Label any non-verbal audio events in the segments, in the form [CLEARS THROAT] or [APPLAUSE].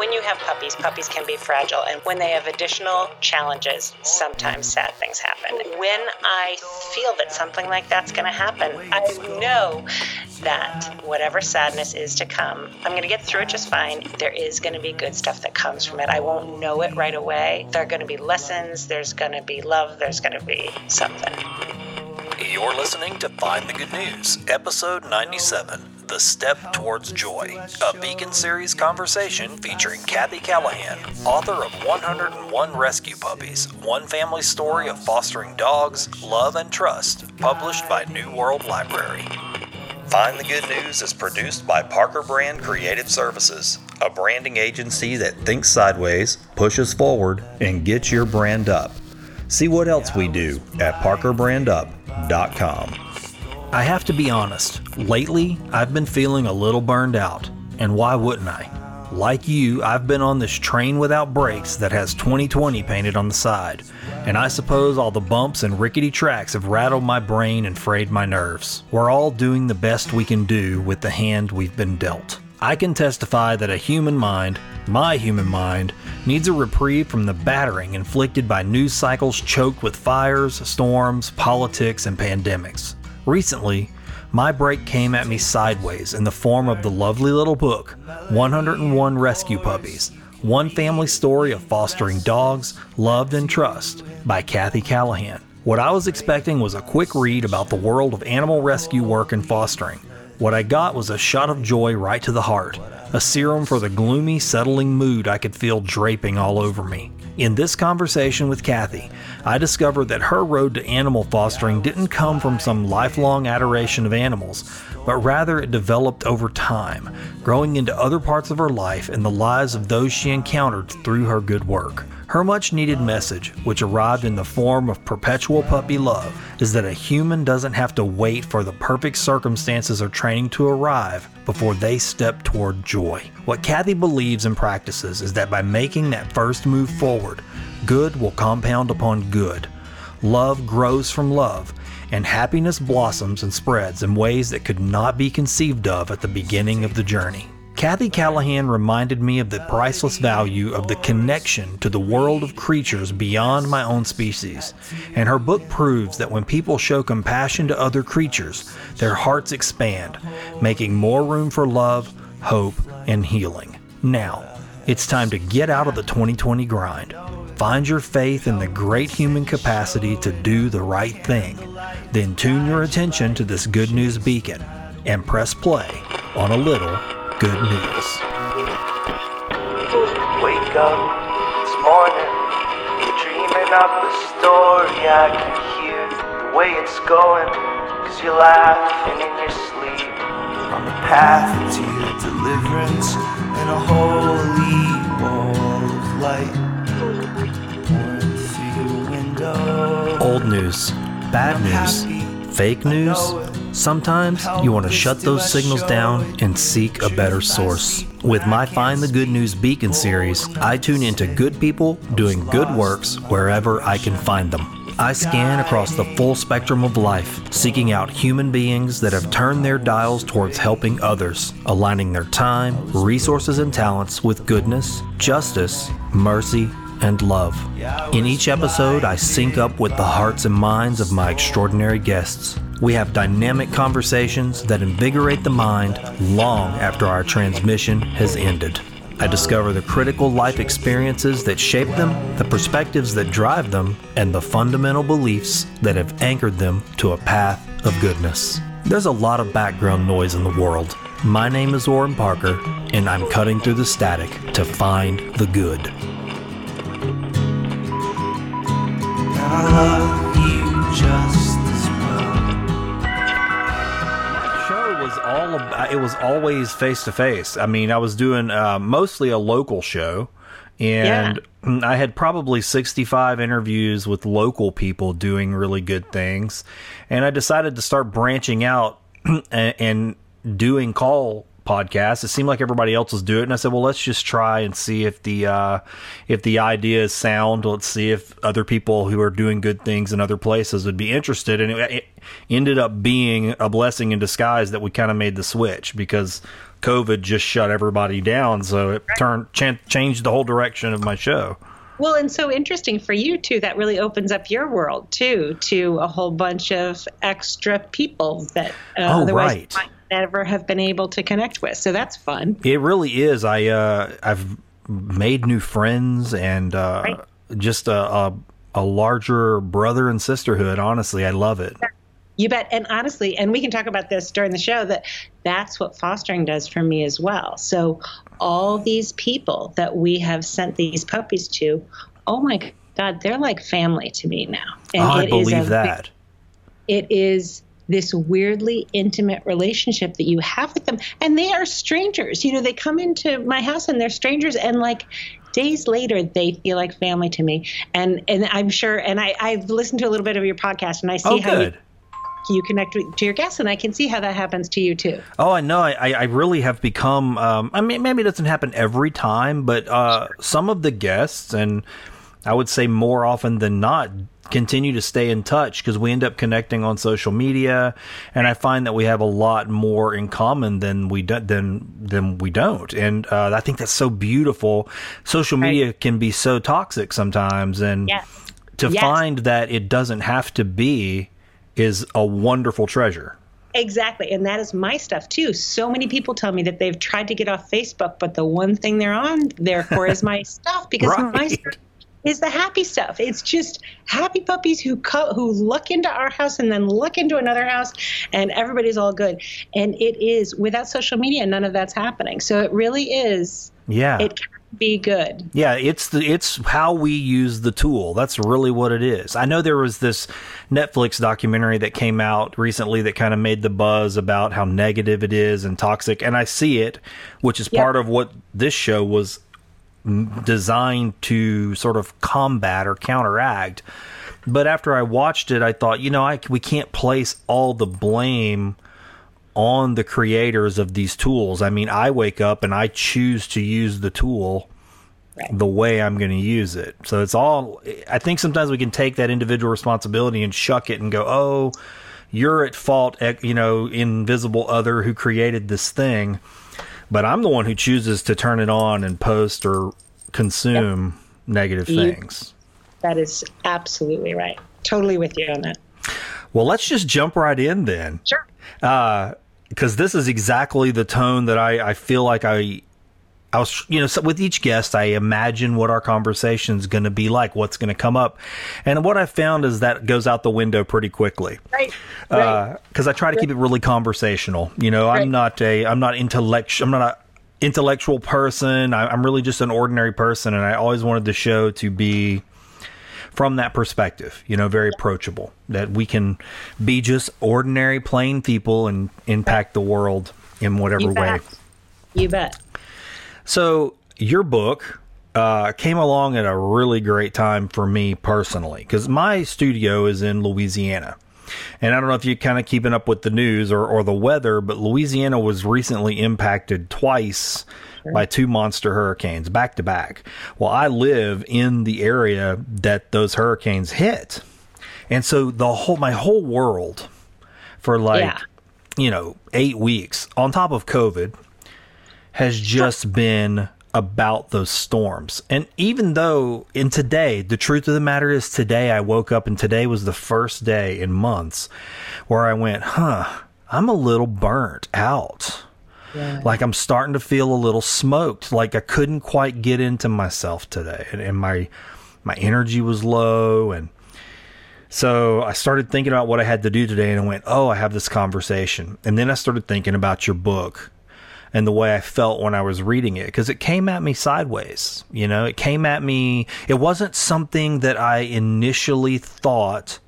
when you have puppies, puppies can be fragile. And when they have additional challenges, sometimes sad things happen. When I feel that something like that's going to happen, I know that whatever sadness is to come, I'm going to get through it just fine. There is going to be good stuff that comes from it. I won't know it right away. There are going to be lessons, there's going to be love, there's going to be something. You're listening to Find the Good News, episode 97 The Step Towards Joy, a Beacon Series conversation featuring Kathy Callahan, author of 101 Rescue Puppies, One Family Story of Fostering Dogs, Love and Trust, published by New World Library. Find the Good News is produced by Parker Brand Creative Services, a branding agency that thinks sideways, pushes forward, and gets your brand up. See what else we do at parkerbrandup.com. I have to be honest, lately I've been feeling a little burned out, and why wouldn't I? Like you, I've been on this train without brakes that has 2020 painted on the side, and I suppose all the bumps and rickety tracks have rattled my brain and frayed my nerves. We're all doing the best we can do with the hand we've been dealt. I can testify that a human mind, my human mind, needs a reprieve from the battering inflicted by news cycles choked with fires, storms, politics, and pandemics. Recently, my break came at me sideways in the form of the lovely little book, 101 Rescue Puppies One Family Story of Fostering Dogs, Loved and Trust by Kathy Callahan. What I was expecting was a quick read about the world of animal rescue work and fostering. What I got was a shot of joy right to the heart, a serum for the gloomy, settling mood I could feel draping all over me. In this conversation with Kathy, I discovered that her road to animal fostering didn't come from some lifelong adoration of animals, but rather it developed over time, growing into other parts of her life and the lives of those she encountered through her good work. Her much needed message, which arrived in the form of perpetual puppy love, is that a human doesn't have to wait for the perfect circumstances or training to arrive before they step toward joy. What Kathy believes and practices is that by making that first move forward, good will compound upon good. Love grows from love, and happiness blossoms and spreads in ways that could not be conceived of at the beginning of the journey. Kathy Callahan reminded me of the priceless value of the connection to the world of creatures beyond my own species, and her book proves that when people show compassion to other creatures, their hearts expand, making more room for love, hope, and healing. Now, it's time to get out of the 2020 grind. Find your faith in the great human capacity to do the right thing. Then tune your attention to this good news beacon and press play on a little good news. Wake up this morning, you're dreaming of the story. I can hear the way it's going, cause you're laughing in your sleep. On the path to your deliverance in a holy wall of light. Pouring through your window. Old news, bad news, fake news. Sometimes you want to shut those signals down and seek a better source. With my Find the Good News Beacon series, I tune into good people doing good works wherever I can find them. I scan across the full spectrum of life, seeking out human beings that have turned their dials towards helping others, aligning their time, resources, and talents with goodness, justice, mercy, and love. In each episode, I sync up with the hearts and minds of my extraordinary guests. We have dynamic conversations that invigorate the mind long after our transmission has ended. I discover the critical life experiences that shape them, the perspectives that drive them, and the fundamental beliefs that have anchored them to a path of goodness. There's a lot of background noise in the world. My name is Orrin Parker, and I'm cutting through the static to find the good. It was always face to face. I mean, I was doing uh, mostly a local show, and I had probably 65 interviews with local people doing really good things, and I decided to start branching out [CLEARS THROAT] and, and doing call podcasts. It seemed like everybody else was doing it, and I said, "Well, let's just try and see if the uh, if the idea is sound. Let's see if other people who are doing good things in other places would be interested." And it, it ended up being a blessing in disguise that we kind of made the switch because COVID just shut everybody down, so it turned ch- changed the whole direction of my show. Well, and so interesting for you too. That really opens up your world too to a whole bunch of extra people that uh, Oh, otherwise right. might never have been able to connect with. So that's fun. It really is. I uh, I've made new friends and uh, Right. just a, a a larger brother and sisterhood. Honestly, I love it. You bet. And honestly, and we can talk about this during the show, that that's what fostering does for me as well. So all these people that we have sent these puppies to, oh my God, they're like family to me now. And I it is believe that. It is this weirdly intimate relationship that you have with them. And they are strangers. You know, they come into my house and they're strangers and like days later they feel like family to me. And and I'm sure and I, I've listened to a little bit of your podcast and I see Oh, how you good. you connect with, to your guests, and I can see how that happens to you too. Oh, I know. I, I I really have become. Um, I mean, maybe it doesn't happen every time, but uh, some of the guests, and I would say more often than not, continue to stay in touch because we end up connecting on social media, and I find that we have a lot more in common than we do, than than we don't, and uh, I think that's so beautiful. Social media can be so toxic sometimes, and Yes. to Yes. find that it doesn't have to be is a wonderful treasure. Exactly, and that is my stuff too. So many people tell me that they've tried to get off Facebook, but the one thing they're on there for is my [LAUGHS] stuff because my stuff is the happy stuff. It's just happy puppies who co- who look into our house and then look into another house, and everybody's all good. And it is without social media, none of that's happening. So it really is. Yeah. It can be good. Yeah, it's the it's how we use the tool. That's really what it is. I know there was this Netflix documentary that came out recently that kind of made the buzz about how negative it is and toxic, and I see it, which is Yeah. part of what this show was designed to sort of combat or counteract. But after I watched it, I thought, you know, I we can't place all the blame on the creators of these tools. I mean, I wake up and I choose to use the tool the way I'm going to use it. So it's all, I think sometimes we can take that individual responsibility and shuck it and go, oh, you're at fault, ec- you know, invisible other who created this thing. But I'm the one who chooses to turn it on and post or consume negative You- things. That is absolutely right. Totally with you on that. Well, let's just jump right in then. Sure. Uh, because this is exactly the tone that I, I feel like I I was you know so with each guest I imagine what our conversation is going to be like what's going to come up and what I found is that goes out the window pretty quickly Right. Uh, right. because I try to keep it really conversational you know Right. I'm not a I'm not intellectual I'm not a intellectual person I, I'm really just an ordinary person and I always wanted the show to be from that perspective, you know, very approachable. That we can be just ordinary, plain people and impact the world in whatever You way. You bet. So your book uh, came along at a really great time for me personally because my studio is in Louisiana. And I don't know if you're kind of keeping up with the news or, or the weather, but Louisiana was recently impacted twice by two monster hurricanes back to back. Well, I live in the area that those hurricanes hit. And so the whole my whole world for like Yeah. you know, 8 weeks on top of COVID has just been about those storms. And even though in today, the truth of the matter is today I woke up and today was the first day in months where I went, huh, I'm a little burnt out. Like I'm starting to feel a little smoked. Like I couldn't quite get into myself today. And, and my my energy was low and so I started thinking about what I had to do today and I went, oh, I have this conversation. And then I started thinking about your book and the way I felt when I was reading it because it came at me sideways. You know, it came at me, it wasn't something that I initially thought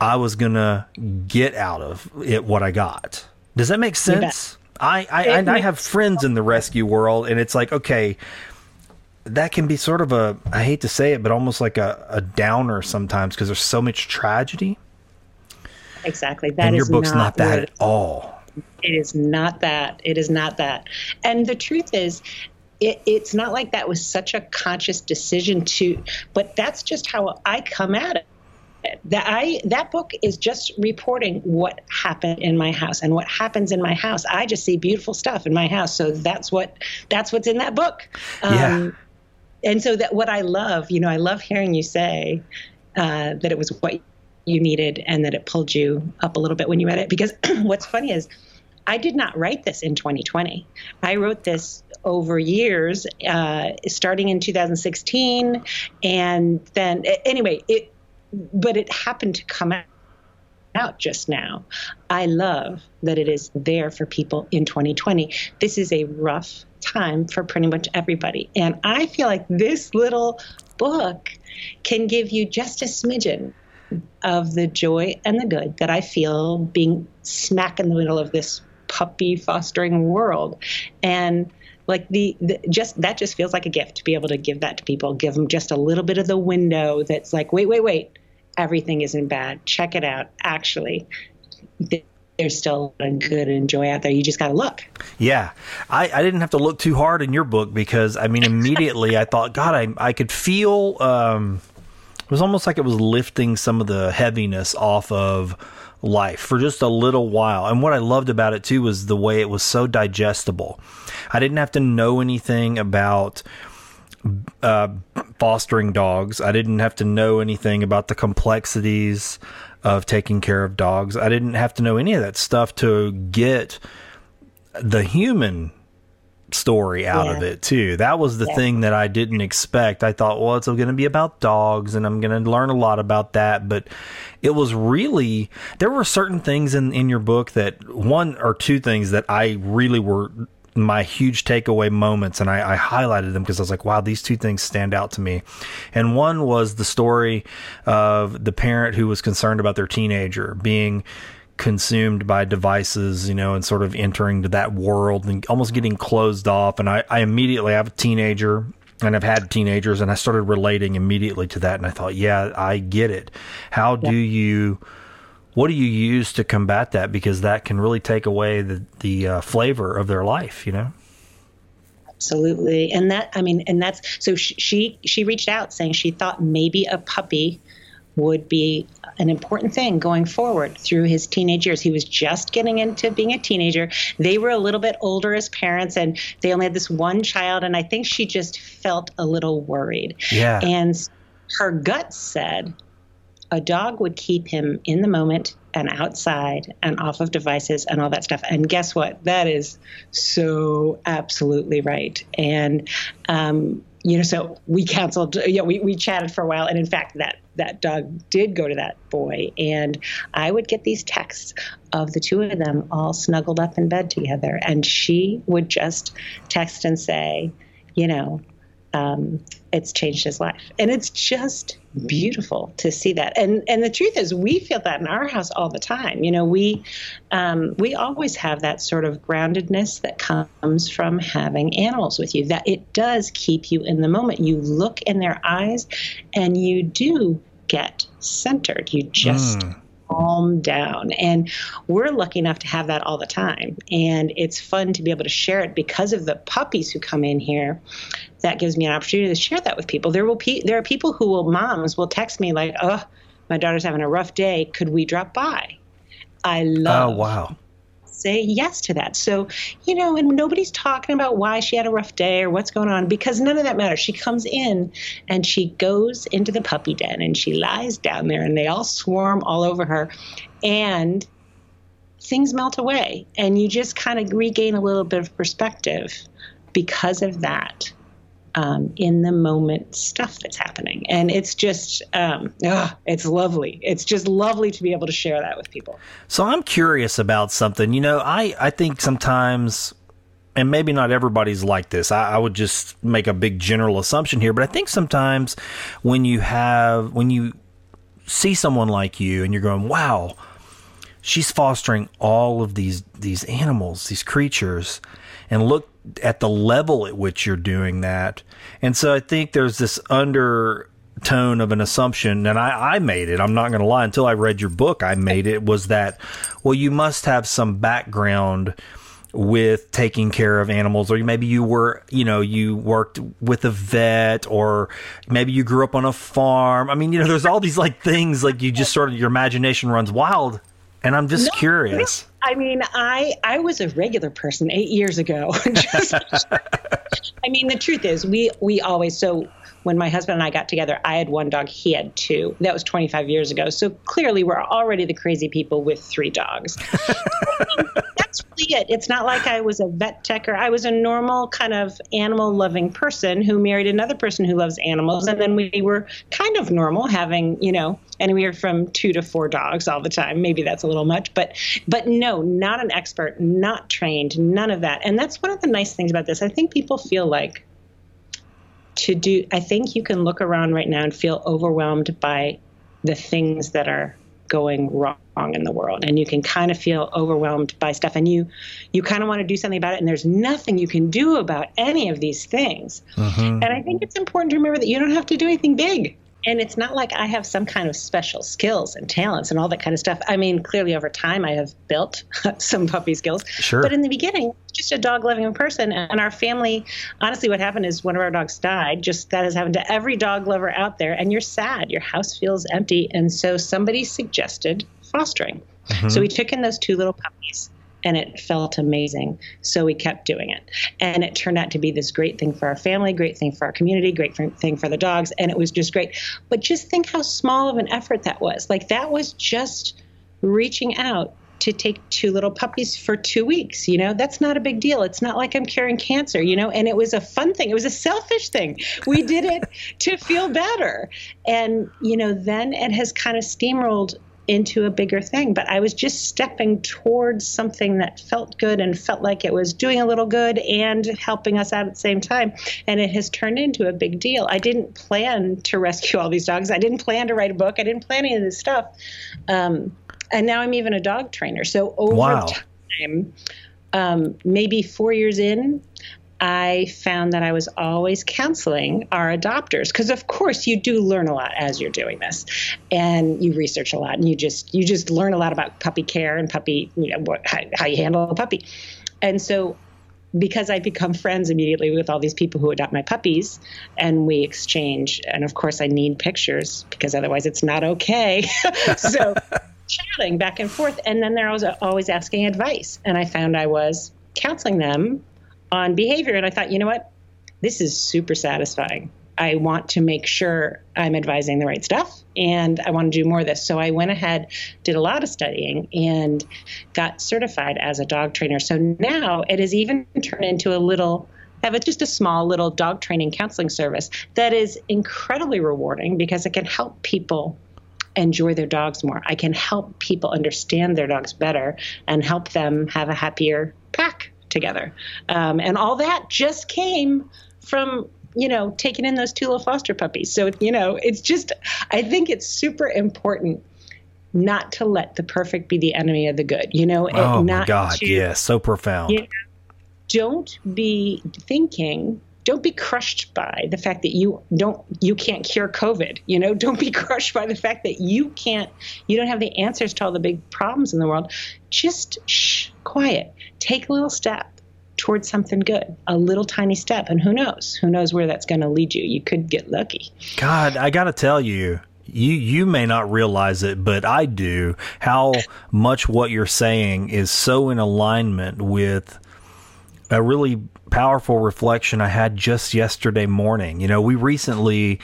I was going to get out of it, what I got. Does that make sense? I, I, I, have friends in the rescue world and it's like, okay, that can be sort of a I hate to say it, but almost like a, a downer sometimes because there's so much tragedy. Exactly. That and your is book's not, that at all. It is not that. It is not that. And the truth is, it, it's not like that was such a conscious decision to, but that's just how I come at it. That I that book is just reporting what happened in my house and what happens in my house. I just see beautiful stuff in my house, so that's what that's what's in that book. Um, yeah. And so that what I love, you know, I love hearing you say uh, that it was what you needed and that it pulled you up a little bit when you read it. Because [CLEARS THROAT] what's funny is I did not write this in 2020. I wrote this over years, uh, starting in 2016, and then anyway, it. But it happened to come out out just now. I love that it is there for people in 2020. This is a rough time for pretty much everybody. And I feel like this little book can give you just a smidgen of the joy and the good that I feel being smack in the middle of this puppy fostering world. And like the, the, just that just feels like a gift to be able to give that to people. Give them just a little bit of the window that's like wait wait wait. Everything isn't bad. Check it out. Actually there's still a good and joy out there. You just got to look. Yeah. I, I didn't have to look too hard in your book because i mean immediately i thought god i, I could feel um, it was almost like it was lifting some of the heaviness off of life for just a little while. And what I loved about it too was the way it was so digestible. I didn't have to know anything about uh, fostering dogs. I didn't have to know anything about the complexities of taking care of dogs. I didn't have to know any of that stuff to get the human story out yeah. of it too. That was the yeah. thing that I didn't expect. I thought, well, it's going to be about dogs and I'm going to learn a lot about that, but it was really there were certain things in in your book that one or two things that I really were my huge takeaway moments and I, I highlighted them because I was like, wow, these two things stand out to me. And one was the story of the parent who was concerned about their teenager being consumed by devices, you know, and sort of entering to that world and almost getting closed off. And I, I immediately have a teenager and I've had teenagers and I started relating immediately to that. And I thought, yeah, I get it. How do you, what do you use to combat that? Because that can really take away the, the uh, flavor of their life, you know? Absolutely. And that, I mean, and that's, so she, she reached out saying she thought maybe a puppy would be an important thing going forward through his teenage years. He was just getting into being a teenager. They were a little bit older as parents, and they only had this one child. And I think she just felt a little worried. Yeah. And her gut said a dog would keep him in the moment and outside and off of devices and all that stuff. And guess what? That is so absolutely right. And um, you know, so we canceled. Yeah, we, we chatted for a while, and in fact, that that dog did go to that boy, and I would get these texts of the two of them all snuggled up in bed together, and she would just text and say, you know, um, it's changed his life, and it's just beautiful to see that. And and the truth is, we feel that in our house all the time. You know, we um, we always have that sort of groundedness that comes from having animals with you. That it does keep you in the moment. You look in their eyes, and you do get centered. You just. Mm calm down. And we're lucky enough to have that all the time. And it's fun to be able to share it because of the puppies who come in here. That gives me an opportunity to share that with people. There will be there are people who will moms will text me like, "Oh, my daughter's having a rough day. Could we drop by?" I oh, love. Oh wow say yes to that. So, you know, and nobody's talking about why she had a rough day or what's going on because none of that matters. She comes in and she goes into the puppy den and she lies down there and they all swarm all over her and things melt away and you just kind of regain a little bit of perspective because of that um, in the moment stuff that's happening. And it's just, um, ugh, it's lovely. It's just lovely to be able to share that with people. So I'm curious about something. You know, I, I think sometimes, and maybe not everybody's like this, I, I would just make a big general assumption here, but I think sometimes when you have, when you see someone like you and you're going, wow, she's fostering all of these these animals, these creatures, and look at the level at which you're doing that. And so I think there's this undertone of an assumption, and I, I made it. I'm not going to lie. Until I read your book, I made it was that, well, you must have some background with taking care of animals or maybe you were you know you worked with a vet or maybe you grew up on a farm i mean you know there's all these like things like you just sort of your imagination runs wild and i'm just no, curious I mean, I I was a regular person eight years ago. [LAUGHS] [LAUGHS] I mean, the truth is, we we always so when my husband and I got together, I had one dog, he had two. That was 25 years ago. So clearly, we're already the crazy people with three dogs. [LAUGHS] That's really it. It's not like I was a vet tech or I was a normal kind of animal loving person who married another person who loves animals. And then we were kind of normal, having, you know, anywhere from two to four dogs all the time. Maybe that's a little much, but but no, not an expert, not trained, none of that. And that's one of the nice things about this. I think people feel like to do i think you can look around right now and feel overwhelmed by the things that are going wrong in the world. And you can kind of feel overwhelmed by stuff. And you you kind of want to do something about it. And there's nothing you can do about any of these things. Mm-hmm. and i think it's important to remember that you don't have to do anything big and it's not like I have some kind of special skills and talents and all that kind of stuff. I mean, clearly over time I have built [LAUGHS] some puppy skills. Sure. But in the beginning, just a dog loving person. And our family, honestly, what happened is one of our dogs died. Just that has happened to every dog lover out there. And you're sad. Your house feels empty. And so somebody suggested fostering. Mm-hmm. So we took in those two little puppies and it felt amazing. So we kept doing it. And it turned out to be this great thing for our family, great thing for our community, great thing for the dogs. And it was just great. But just think how small of an effort that was. Like that was just reaching out to take two little puppies for two weeks. You know, that's not a big deal. It's not like I'm curing cancer, you know, and it was a fun thing. It was a selfish thing. We did it to feel better. And, you know, then it has kind of steamrolled into a bigger thing. But I was just stepping towards something that felt good and felt like it was doing a little good and helping us out at the same time. And it has turned into a big deal. I didn't plan to rescue all these dogs. I didn't plan to write a book. I didn't plan any of this stuff. Um, and now I'm even a dog trainer. So over wow. time, um, maybe four years in, I found that I was always counseling our adopters because of course you do learn a lot as you're doing this and you research a lot and you just you just learn a lot about puppy care and puppy you know what, how, how you handle a puppy. And so because I become friends immediately with all these people who adopt my puppies and we exchange and of course I need pictures because otherwise it's not okay. [LAUGHS] So chatting back and forth and then they're always, always asking advice and I found I was counseling them on behavior. And I thought, you know what? This is super satisfying. I want to make sure I'm advising the right stuff and I want to do more of this. So I went ahead, did a lot of studying, and got certified as a dog trainer. So now it has even turned into a little have a, just a small little dog training counseling service that is incredibly rewarding because it can help people enjoy their dogs more. I can help people understand their dogs better and help them have a happier pack together. Um, and all that just came from you know taking in those two little foster puppies. So you know it's just I think it's super important not to let the perfect be the enemy of the good. You know, oh my God, to, yeah, so profound. You know, don't be thinking don't be crushed by the fact that you don't you can't cure covid you know [LAUGHS] don't be crushed by the fact that you can't you don't have the answers to all the big problems in the world just shh quiet take a little step towards something good, a little tiny step. And who knows? Who knows where that's going to lead you? You could get lucky. God, I got to tell you, you you may not realize it, but I do. How much what you're saying is so in alignment with a really powerful reflection I had just yesterday morning. You know, we recently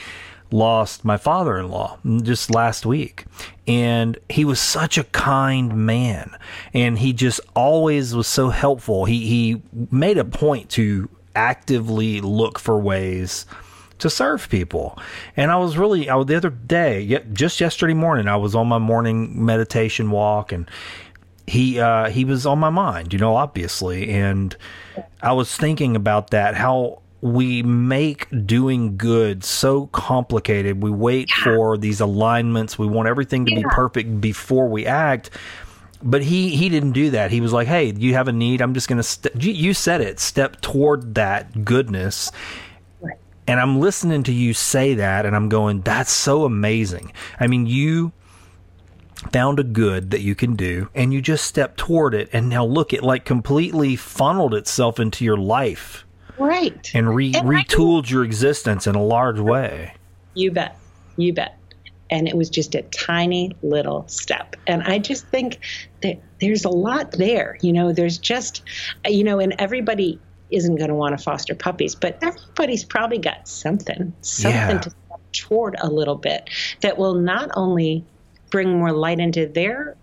lost my father in law mm, just last week. And he was such a kind man. And he just always was so helpful. He, he made a point to actively look for ways to serve people. And I was really, I, the other day, just yesterday morning, I was on my morning meditation walk and he uh, he was on my mind, you know, obviously, and I was thinking about that how we make doing good so complicated. We wait yeah. for these alignments. We want everything to yeah. be perfect before we act. But he he didn't do that. He was like, "Hey, you have a need. I'm just going to st- you said it. Step toward that goodness." Right. And I'm listening to you say that and I'm going, "That's so amazing." I mean, you found a good that you can do and you just step toward it and now look it like completely funneled itself into your life right. and, re- and retooled your existence in a large way. You bet. You bet. And it was just a tiny little step. And i just think that there's a lot there you know there's just you know and everybody isn't going to want to foster puppies but everybody's probably got something something yeah. to step toward a little bit that will not only bring more light into their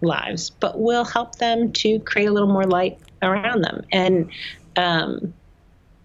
lives, but will help them to create a little more light around them. And, um,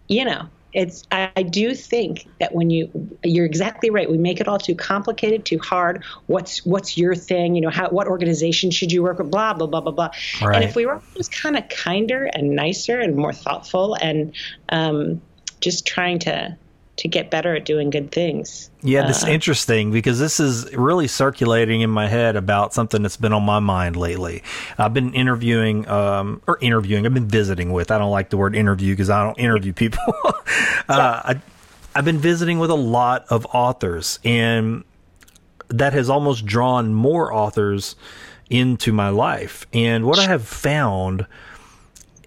you know, it's I, I, do think that when you you're exactly right. We make it all too complicated too hard. What's what's your thing? You know how what organization should you work with? Blah blah blah blah blah. Right. and if we were just kind of kinder and nicer and more thoughtful and um, just trying to to get better at doing good things. Yeah, this uh, is interesting because this is really circulating in my head about something that's been on my mind lately. I've been interviewing, um, or interviewing. I've been visiting with. I don't like the word interview because I don't interview people. [LAUGHS] uh, I, I've been visiting with a lot of authors, and that has almost drawn more authors into my life. And what I have found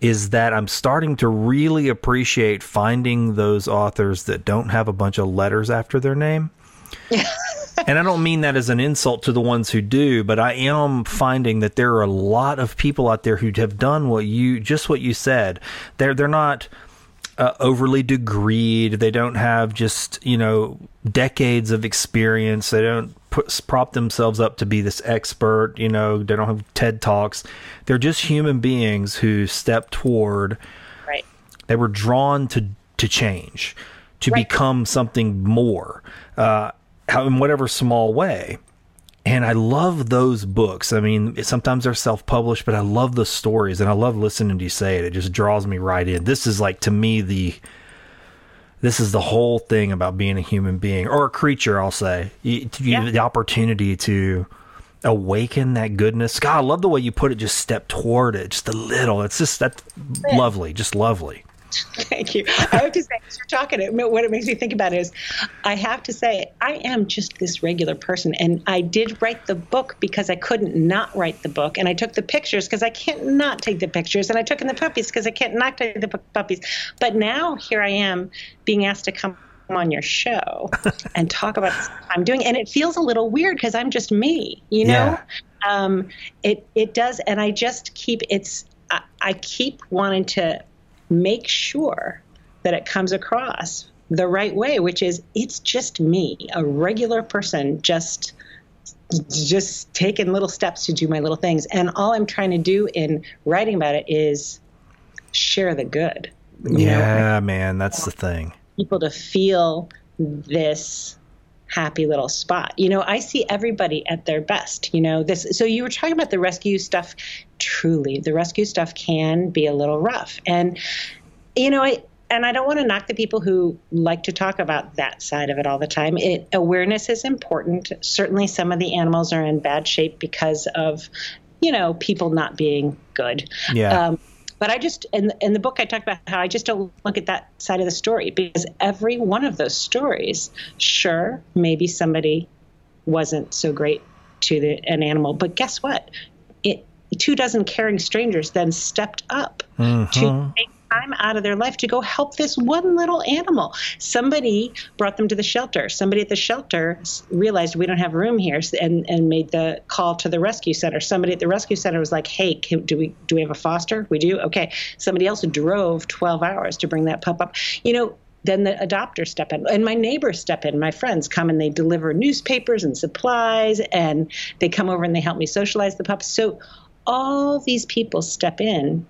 is that I'm starting to really appreciate finding those authors that don't have a bunch of letters after their name. [LAUGHS] and I don't mean that as an insult to the ones who do, but I am finding that there are a lot of people out there who have done what you just what you said. They're they're not uh, overly degreed. They don't have just you know decades of experience. They don't put, prop themselves up to be this expert. You know, they don't have TED talks. They're just human beings who step toward. Right. They were drawn to to change, to right. become something more, uh, in whatever small way. And I love those books. I mean, sometimes they're self published, but I love the stories and I love listening to you say it. It just draws me right in. This is like, to me, the this is the whole thing about being a human being or a creature. I'll say you, yeah. the opportunity to awaken that goodness. God, I love the way you put it. Just step toward it, just a little. It's just that lovely, just lovely. [LAUGHS] Thank you. I have to say, as you're talking, it, what it makes me think about is I have to say, I am just this regular person. And I did write the book because I couldn't not write the book. And I took the pictures because I can't not take the pictures. And I took in the puppies because I can't not take the puppies. But now here I am being asked to come on your show [LAUGHS] and talk about what I'm doing. And it feels a little weird because I'm just me, you know? Yeah. Um, it, it does. And I just keep, it's, I, I keep wanting to make sure that it comes across the right way, which is it's just me, a regular person, just just taking little steps to do my little things. And all I'm trying to do in writing about it is share the good. Yeah, know? man, that's the thing. People to feel this happy little spot. You know, I see everybody at their best. You know, this. So you were talking about the rescue stuff. Truly, the rescue stuff can be a little rough, and you know, I and I don't want to knock the people who like to talk about that side of it all the time. It, awareness is important. Certainly, some of the animals are in bad shape because of, you know, people not being good. Yeah. Um, but I just in in the book I talk about how I just don't look at that side of the story because every one of those stories, sure, maybe somebody wasn't so great to the, an animal, but guess what? It two dozen caring strangers then stepped up mm-hmm. to take time out of their life to go help this one little animal. Somebody brought them to the shelter. Somebody at the shelter realized we don't have room here and, and made the call to the rescue center. Somebody at the rescue center was like, "Hey, can, do we do we have a foster? We do. Okay." Somebody else drove 12 hours to bring that pup up. You know, then the adopters step in and my neighbors step in my friends come and they deliver newspapers and supplies and they come over and they help me socialize the pups so all these people step in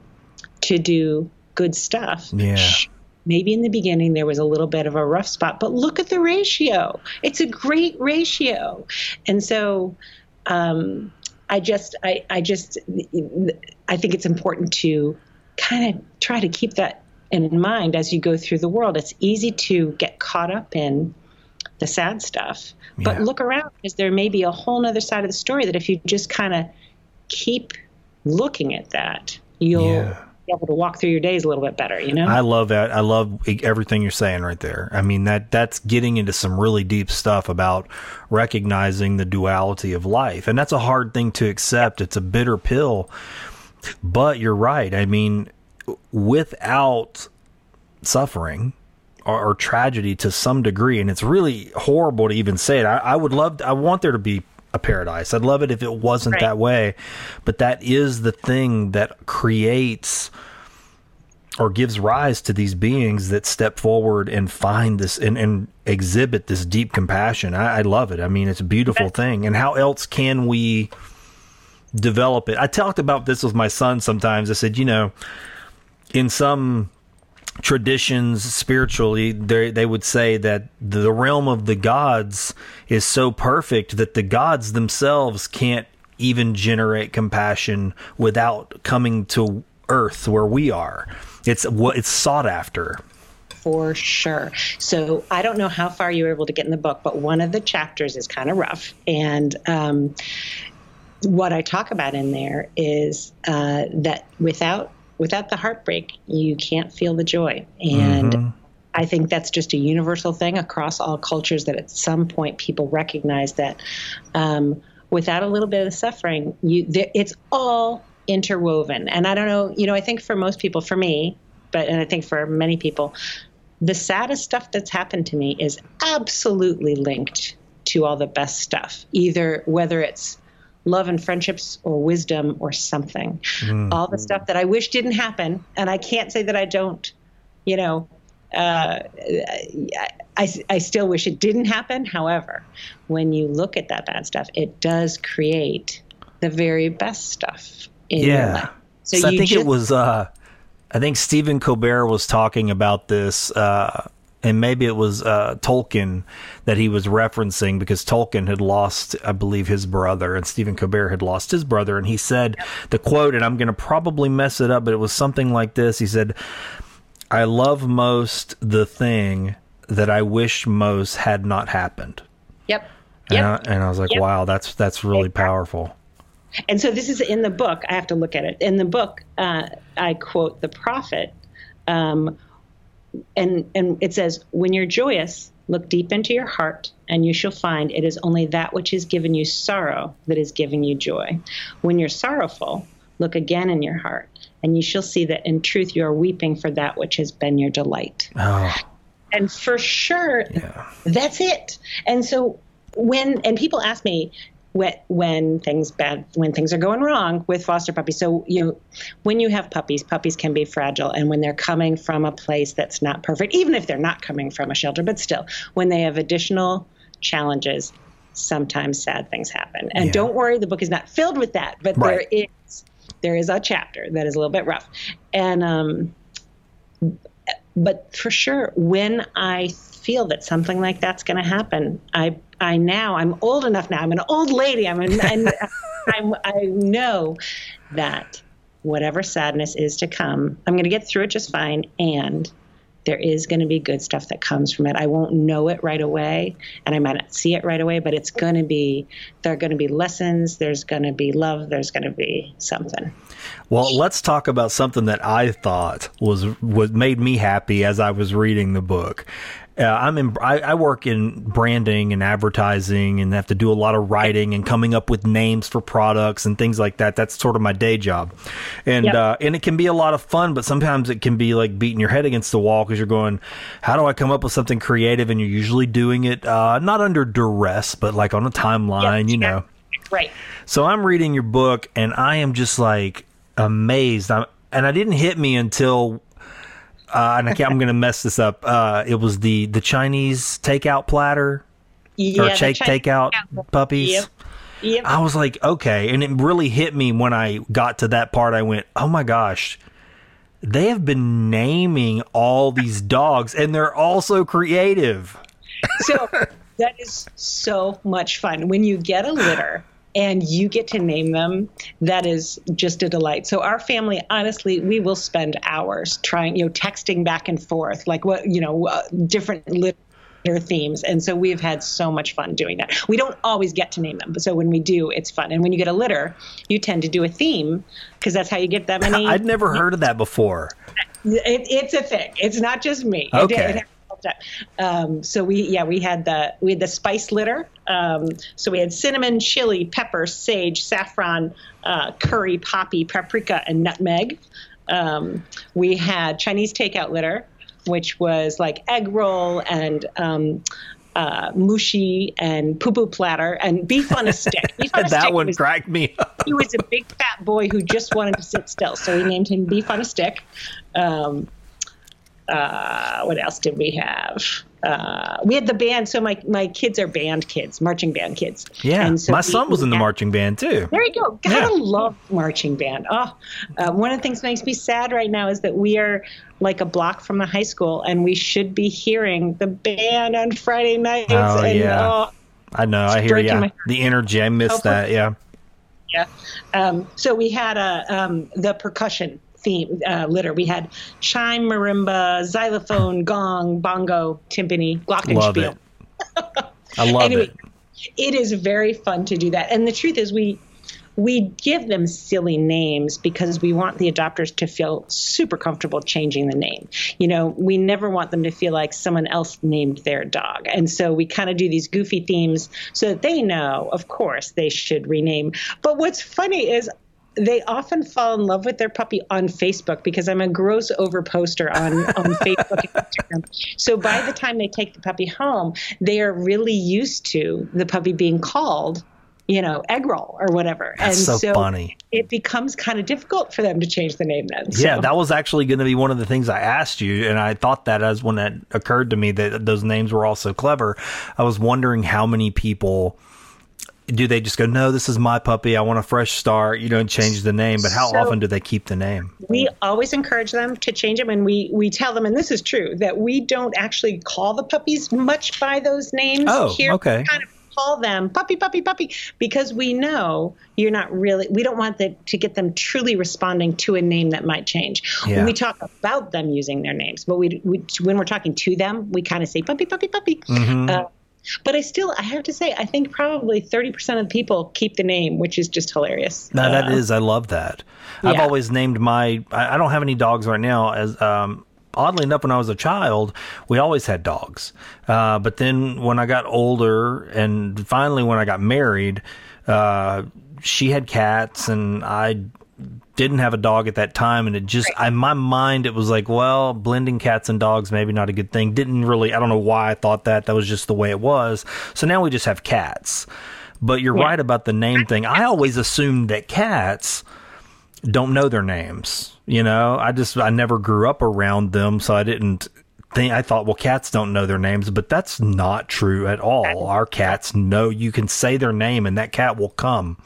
to do good stuff. Yeah. Maybe in the beginning there was a little bit of a rough spot, but look at the ratio. It's a great ratio. And so um, I just, I, I just, I think it's important to kind of try to keep that in mind as you go through the world. It's easy to get caught up in the sad stuff, but look around because there may be a whole other side of the story that if you just kind of keep looking at that, you'll. Yeah able to walk through your days a little bit better, you know? I love that. I love everything you're saying right there. I mean that that's getting into some really deep stuff about recognizing the duality of life. And that's a hard thing to accept. It's a bitter pill. But you're right. I mean, without suffering or, or tragedy to some degree, and it's really horrible to even say it. I, I would love I want there to be a paradise. I'd love it if it wasn't Right. that way, but that is the thing that creates or gives rise to these beings that step forward and find this and, and exhibit this deep compassion. I, I love it. I mean, it's a beautiful thing. And how else can we develop it? I talked about this with my son sometimes. I said, you know, in some traditions spiritually they they would say that the realm of the gods is so perfect that the gods themselves can't even generate compassion without coming to earth where we are it's what it's sought after For sure. So I don't know how far you were able to get in the book, but one of the chapters is kind of rough. And um, what I talk about in there is uh, that without without the heartbreak, you can't feel the joy. And I think that's just a universal thing across all cultures. That at some point people recognize that um, without a little bit of suffering, you there, it's all interwoven. And I don't know, you know, I think for most people, for me, but and I think for many people, the saddest stuff that's happened to me is absolutely linked to all the best stuff. Either whether it's love and friendships or wisdom or something. All the stuff that I wish didn't happen, and I can't say that I don't, you know. Uh, I, I still wish it didn't happen. However, when you look at that bad stuff, it does create the very best stuff yeah life. so, i you think it was uh i think stephen colbert was talking about this uh and maybe it was uh, Tolkien that he was referencing because Tolkien had lost, I believe, his brother, and Stephen Colbert had lost his brother. And he said the quote, and I'm going to probably mess it up, but it was something like this. He said, I love most the thing that I wish most had not happened. Yep. And, Yep. I, and I was like, Yep. wow, that's that's really powerful. And so this is in the book. I have to look at it. In the book, uh, I quote the prophet, um, and and it says, "When you're joyous, look deep into your heart, and you shall find it is only that which has given you sorrow that is giving you joy. When you're sorrowful, look again in your heart, and you shall see that in truth you are weeping for that which has been your delight." Oh, and for sure yeah. that's it and so when and people ask me when when things bad when things are going wrong with foster puppies so you know when you have puppies puppies can be fragile and when they're coming from a place that's not perfect even if they're not coming from a shelter but still when they have additional challenges sometimes sad things happen and Yeah. don't worry the book is not filled with that but Right. there is there is a chapter that is a little bit rough and um but for sure when i feel that something like that's going to happen i i now i'm old enough now i'm an old lady i'm an, I'm, I'm i know that whatever sadness is to come i'm going to get through it just fine and there is going to be good stuff that comes from it i won't know it right away and i might not see it right away but it's going to be there are going to be lessons there's going to be love there's going to be something Well, let's talk about something that I thought was was made me happy as I was reading the book. Uh, I'm in. I, I work in branding and advertising, and have to do a lot of writing and coming up with names for products and things like that. That's sort of my day job, and Yep. uh, and it can be a lot of fun, but sometimes it can be like beating your head against the wall because you're going, "How do I come up with something creative?" And you're usually doing it uh, not under duress, but like on a timeline, you know. right So I'm reading your book and I am just like amazed. I'm, and I didn't hit me until, uh, and I can't, I'm going to mess this up. Uh, it was the, the Chinese takeout platter yeah, or take, Chinese takeout puppies. Yep. Yep. I was like, okay. And it really hit me when I got to that part. I went, oh my gosh, they have been naming all these dogs and they're all so creative. so that is so much fun when you get a litter and you get to name them that is just a delight so our family honestly we will spend hours trying you know texting back and forth like what you know uh, different litter themes. And so we've had so much fun doing that. We don't always get to name them, but so when we do, it's fun. And when you get a litter, you tend to do a theme because that's how you get that many. [LAUGHS] I'd never heard of that before. It, it's a thing. It's not just me. Okay. it happens Um, so we, yeah, we had the we had the spice litter. Um, so we had cinnamon, chili, pepper, sage, saffron, uh, curry, poppy, paprika, and nutmeg. Um, we had Chinese takeout litter, which was like egg roll and um, uh, moo shu and pu pu platter and beef on a stick. Beef on a [LAUGHS] that stick one was cracked me up. [LAUGHS] he was a big fat boy who just wanted to sit still. So we named him Beef on a Stick. Um, uh, what else did we have? Uh, we had the band. So my, my kids are band kids, marching band kids. Yeah, And so my we- son was in the marching band too. There you go. Gotta Yeah. love marching band. Oh, uh, one of the things that makes me sad right now is that we are like a block from the high school, and we should be hearing the band on Friday nights. Oh, and, yeah. oh, I know. I hear you. The energy. I missed Oh, that. Yeah. Yeah. Um, so we had a um, the percussion theme uh, litter. We had chime, marimba, xylophone, gong, bongo, timpani, glockenspiel. Love it. I love [LAUGHS] Anyway, it. It is very fun to do that. And the truth is, we we give them silly names because we want the adopters to feel super comfortable changing the name. You know, we never want them to feel like someone else named their dog. And so we kind of do these goofy themes so that they know, of course, they should rename. But what's funny is they often fall in love with their puppy on Facebook because I'm a gross over poster on, on [LAUGHS] Facebook and Instagram. So by the time they take the puppy home, they are really used to the puppy being called, you know, egg roll or whatever. That's and so funny. It becomes kind of difficult for them to change the name then. Yeah, that was actually going to be one of the things I asked you, and I thought that as when that occurred to me that those names were all so clever. I was wondering how many people do they just go, "No, this is my puppy. I want a fresh start," you don't change the name. But how So- often do they keep the name? we always encourage them to change them and we we tell them and this is true that we don't actually call the puppies much by those names Oh, here okay. we kind of call them puppy puppy puppy because we know you're not really we don't want the, to get them truly responding to a name that might change Yeah. we talk about them using their names but we, we when we're talking to them we kind of say puppy puppy puppy Mm-hmm. uh, but I still, I have to say, I think probably 30% of people keep the name, which is just hilarious. No, that Uh, is. I love that. I've always named my. I, I don't have any dogs right now. As um, oddly enough, when I was a child, we always had dogs. Uh, but then when I got older, and finally when I got married, uh, she had cats, and I didn't have a dog at that time and it just in my mind it was like well blending cats and dogs maybe not a good thing. Didn't really i don't know why i thought that. That was just the way it was. So now we just have cats. But you're right about the name thing. i always assumed that cats don't know their names you know? I just i never grew up around them so i didn't think i thought well cats don't know their names but that's not true at all. Our cats know you can say their name and that cat will come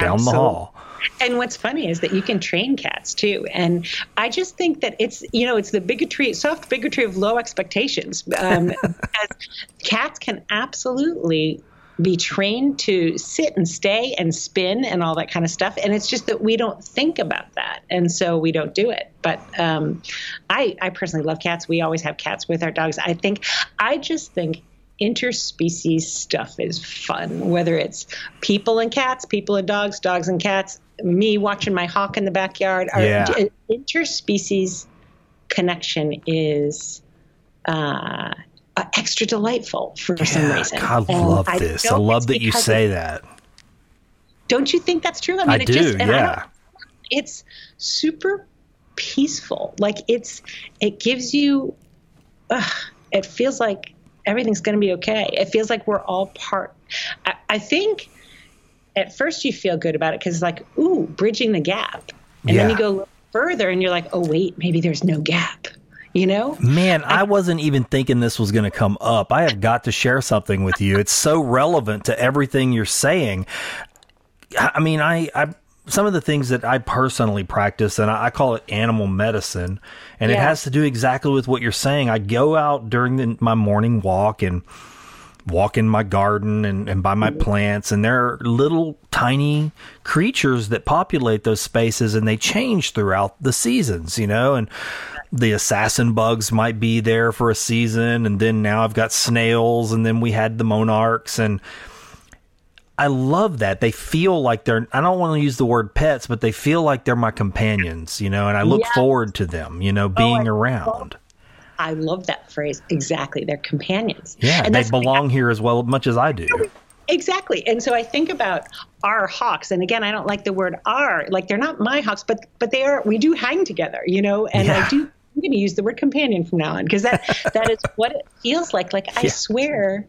down the hall And what's funny is that you can train cats too. And I just think that it's, you know, it's the bigotry, soft bigotry of low expectations. Um, [LAUGHS] cats can absolutely be trained to sit and stay and spin and all that kind of stuff. And it's just that we don't think about that. And so we don't do it. But um, I, I personally love cats. We always have cats with our dogs. I think, I just think interspecies stuff is fun, whether it's people and cats, people and dogs, dogs and cats, me watching my hawk in the backyard. Our Yeah. interspecies connection is uh, uh, extra delightful for some reason. God, I love this. I love that you say of- that. Don't you think that's true? I mean, I it do, just, yeah. it's super peaceful. Like it's, it gives you, ugh, it feels like everything's going to be okay. It feels like we're all part. I, I think at first you feel good about it because it's like, ooh, bridging the gap. And then you go further and you're like, oh, wait, maybe there's no gap, you know? Man, I wasn't even thinking this was going to come up. I have got to share something with you. It's so relevant to everything you're saying. I I mean, I, I some of the things that I personally practice, and I, I call it animal medicine, and it has to do exactly with what you're saying. I go out during the, my morning walk and walk in my garden and, and by my mm-hmm. plants and there are little tiny creatures that populate those spaces and they change throughout the seasons you know and the assassin bugs might be there for a season, and then now I've got snails, and then we had the monarchs, and I love that. They feel like they're, I don't want to use the word pets, but they feel like they're my companions, you know, and I look forward to them, you know, oh, being I around. I love that phrase. Exactly. They're companions. Yeah, And they belong here as well much as I do. Exactly. And so I think about our hawks and again I don't like the word our like they're not my hawks but but they are we do hang together, you know, and Yeah. I do I'm going to use the word companion from now on because that that is what it feels like like I Yeah. swear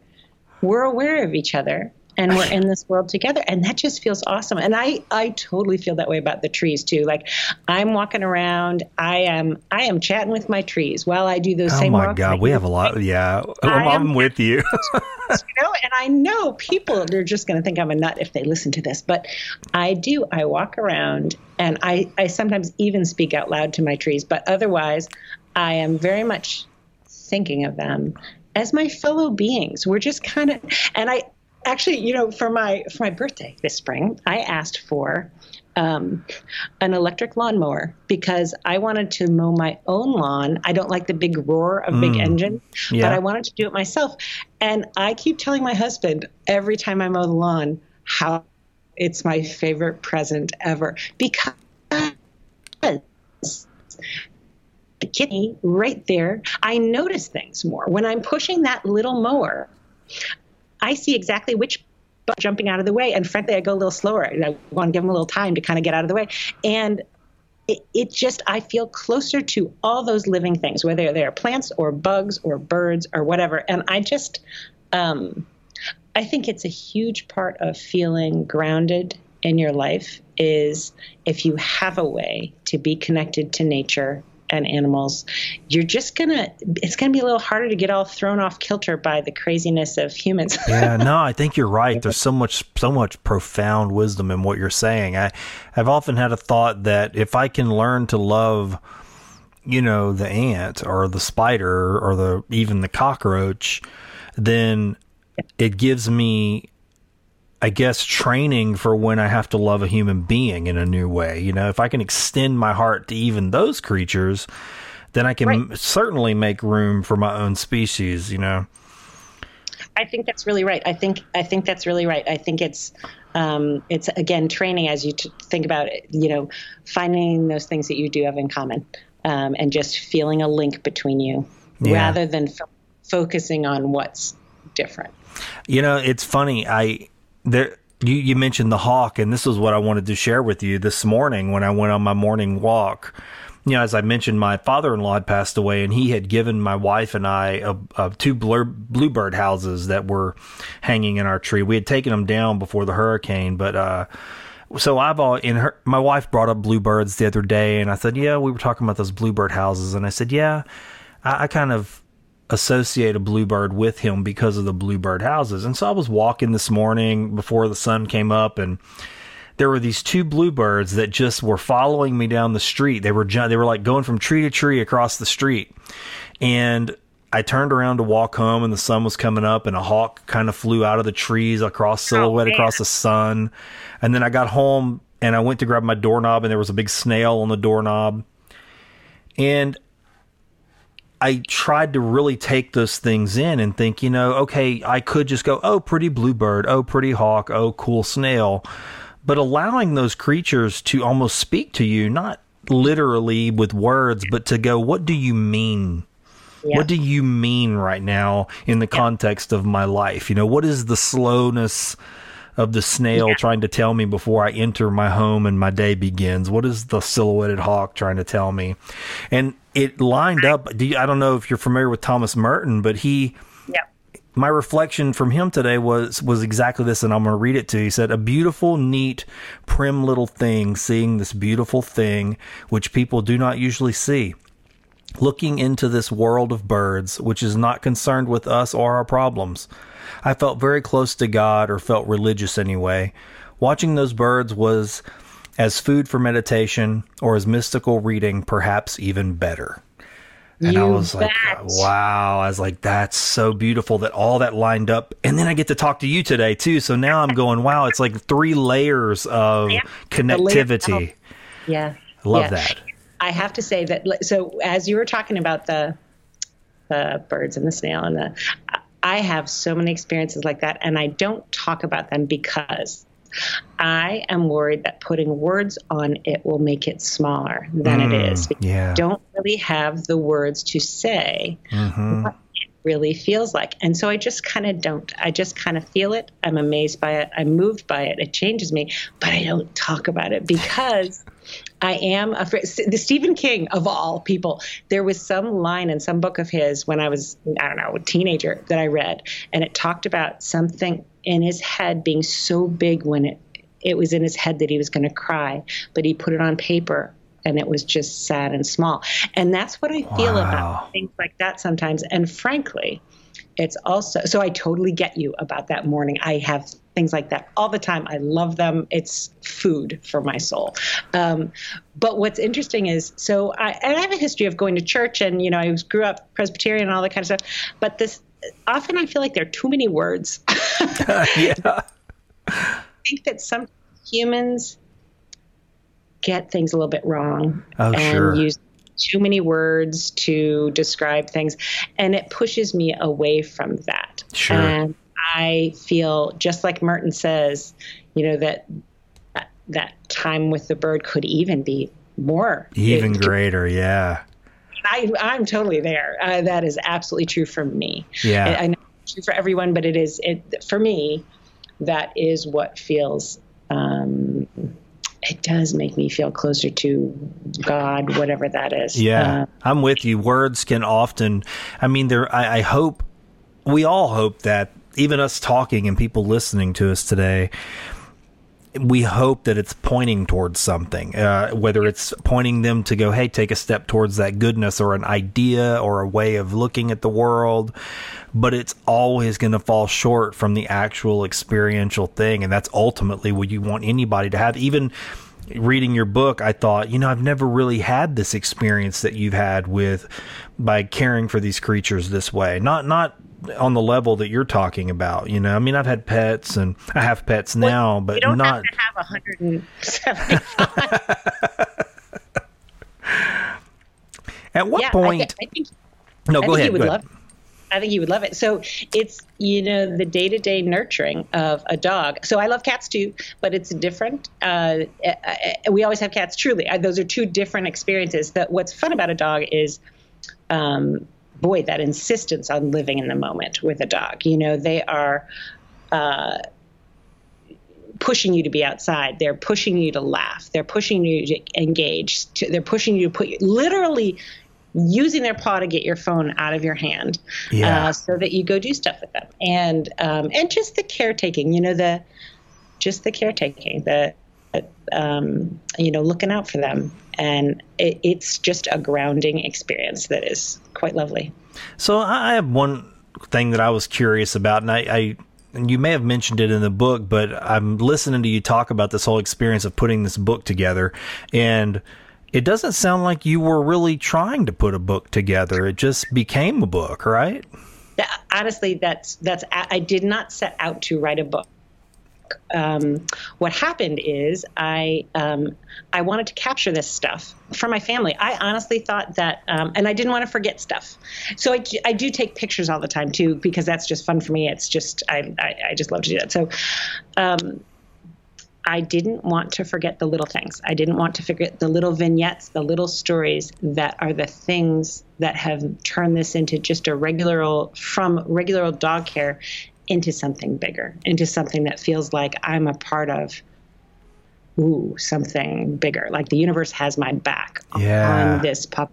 we're aware of each other and we're [LAUGHS] in this world together and that just feels awesome and i i totally feel that way about the trees too like i'm walking around i am i am chatting with my trees while i do those Oh same oh my. God, we have a lot. Yeah, I'm, I'm with you. you know and i know people they're just going to think i'm a nut if they listen to this but i do i walk around and i i sometimes even speak out loud to my trees but otherwise i am very much thinking of them as my fellow beings we're just kind of and i actually you know for my for my birthday this spring i asked for um, an electric lawnmower because I wanted to mow my own lawn. I don't like the big roar of big engine, Yeah. but I wanted to do it myself. And I keep telling my husband every time I mow the lawn how it's my favorite present ever because the kitty right there, I notice things more. When I'm pushing that little mower, I see exactly which jumping out of the way. And frankly, I go a little slower. And I want to give them a little time to kind of get out of the way. And it, it just, I feel closer to all those living things, whether they're plants or bugs or birds or whatever. And I just, um, I think it's a huge part of feeling grounded in your life is if you have a way to be connected to nature and animals, you're just gonna, it's gonna be a little harder to get all thrown off kilter by the craziness of humans. [LAUGHS] yeah, no, I think you're right. There's so much, so much profound wisdom in what you're saying. I, I've often had a thought that if I can learn to love, you know, the ant or the spider or the even the cockroach, then it gives me, I guess, training for when I have to love a human being in a new way. You know, if I can extend my heart to even those creatures, then I can Right. certainly make room for my own species. You know. I think that's really right. I think I think that's really right. I think it's um, it's again training as you t- think about it. You know, finding those things that you do have in common, um, and just feeling a link between you, Yeah. rather than fo- focusing on what's different. You know, it's funny. I there you you mentioned the hawk, and this is what I wanted to share with you this morning when I went on my morning walk. You know, as I mentioned, my father-in-law had passed away, and he had given my wife and I a, a two blur, bluebird houses that were hanging in our tree. We had taken them down before the hurricane, but uh, so I've all in her. My wife brought up bluebirds the other day, and I said, "Yeah, we were talking about those bluebird houses," and I said, "Yeah, I, I kind of." Associate a bluebird with him because of the bluebird houses. And so I was walking this morning before the sun came up and there were these two bluebirds that just were following me down the street. They were they were like going from tree to tree across the street. And I turned around to walk home and the sun was coming up and a hawk kind of flew out of the trees across oh, silhouette man. across the sun. And then I got home and I went to grab my doorknob and there was a big snail on the doorknob. And I tried to really take those things in and think, you know, okay, I could just go, oh, pretty bluebird, oh, pretty hawk, oh, cool snail. But allowing those creatures to almost speak to you, not literally with words, but to go, what do you mean? Yeah. What do you mean right now in the context of my life? You know, what is the slowness of the snail trying to tell me before I enter my home and my day begins? What is the silhouetted hawk trying to tell me? And it lined up. Do you, I don't know if you're familiar with Thomas Merton, but he Yeah. my reflection from him today was was exactly this, and I'm going to read it to you. He said, "A beautiful, neat, prim little thing, seeing this beautiful thing which people do not usually see." Looking into this world of birds, which is not concerned with us or our problems. I felt very close to God, or felt religious anyway. Watching those birds was as food for meditation, or as mystical reading, perhaps even better. And I You was like, wow. I was like, that's so beautiful that all that lined up. And then I get to talk to you today, too. So now I'm going, wow, it's like three layers of Yeah. connectivity. Yeah. I love Yeah. that. I have to say that. So as you were talking about the the birds and the snail and the, I have so many experiences like that, and I don't talk about them because I am worried that putting words on it will make it smaller than mm, it is. Yeah. don't really have the words to say mm-hmm. what it really feels like. And so I just kind of don't. I just kind of feel it. I'm amazed by it. I'm moved by it. It changes me, but I don't talk about it because I am afraid. The Stephen King of all people, there was some line in some book of his when I was, I don't know, a teenager that I read, and it talked about something in his head being so big when it it was in his head that he was going to cry, but he put it on paper and it was just sad and small. And that's what I feel wow. about things like that sometimes. And frankly, it's also so I totally get you about that morning. I have things like that all the time. I love them. It's food for my soul. Um, but what's interesting is so I, and I have a history of going to church and you know I grew up Presbyterian and all that kind of stuff. But this often I feel like there are too many words. [LAUGHS] [LAUGHS] yeah. I think that some humans get things a little bit wrong oh, and sure. use too many words to describe things and it pushes me away from that. Sure. and i feel just like merton says you know that that time with the bird could even be more. Even it, greater yeah. I, i'm totally there. Uh, that is absolutely true for me. Yeah. I, I know it's true for everyone but it is it for me that is what feels um, it does make me feel closer to God, whatever that is. Yeah, uh, I'm with you. Words can often, I mean, there. I, I hope we all hope that even us talking and people listening to us today we hope that it's pointing towards something, uh, whether it's pointing them to go, hey, take a step towards that goodness or an idea or a way of looking at the world. But it's always going to fall short from the actual experiential thing. And that's ultimately what you want anybody to have. Even reading your book, I thought, you know, I've never really had this experience that you've had with by caring for these creatures this way. Not, not on the level that you're talking about. You know, I mean, I've had pets and I have pets well, now, but you don't not have to have 175. [LAUGHS] At what yeah, point? I, th- I think, no, I go ahead. Would go love, ahead. I think you would love it. So it's you know the day to day nurturing of a dog. So I love cats too, but it's different. Uh, uh, uh we always have cats. Truly, those are two different experiences. That what's fun about a dog is. Um, boy, that insistence on living in the moment with a dog. You know, they are uh, pushing you to be outside. They're pushing you to laugh. They're pushing you to engage. To, they're pushing you to put literally using their paw to get your phone out of your hand, yeah. uh, so that you go do stuff with them. And um, and just the caretaking. You know, the just the caretaking. The um, you know, looking out for them. And it, it's just a grounding experience that is quite lovely. So I have one thing that I was curious about, and I, I and you may have mentioned it in the book, but I'm listening to you talk about this whole experience of putting this book together, and it doesn't sound like you were really trying to put a book together. It just became a book, right? Honestly, that's that's I did not set out to write a book um, what happened is I um, I wanted to capture this stuff for my family. I honestly thought that, um, and I didn't want to forget stuff. So I, I do take pictures all the time too because that's just fun for me. It's just I I, I just love to do that. So. Um, I didn't want to forget the little things. I didn't want to forget the little vignettes, the little stories that are the things that have turned this into just a regular old, from regular old dog care into something bigger, into something that feels like I'm a part of ooh, something bigger. Like the universe has my back yeah. on this pup.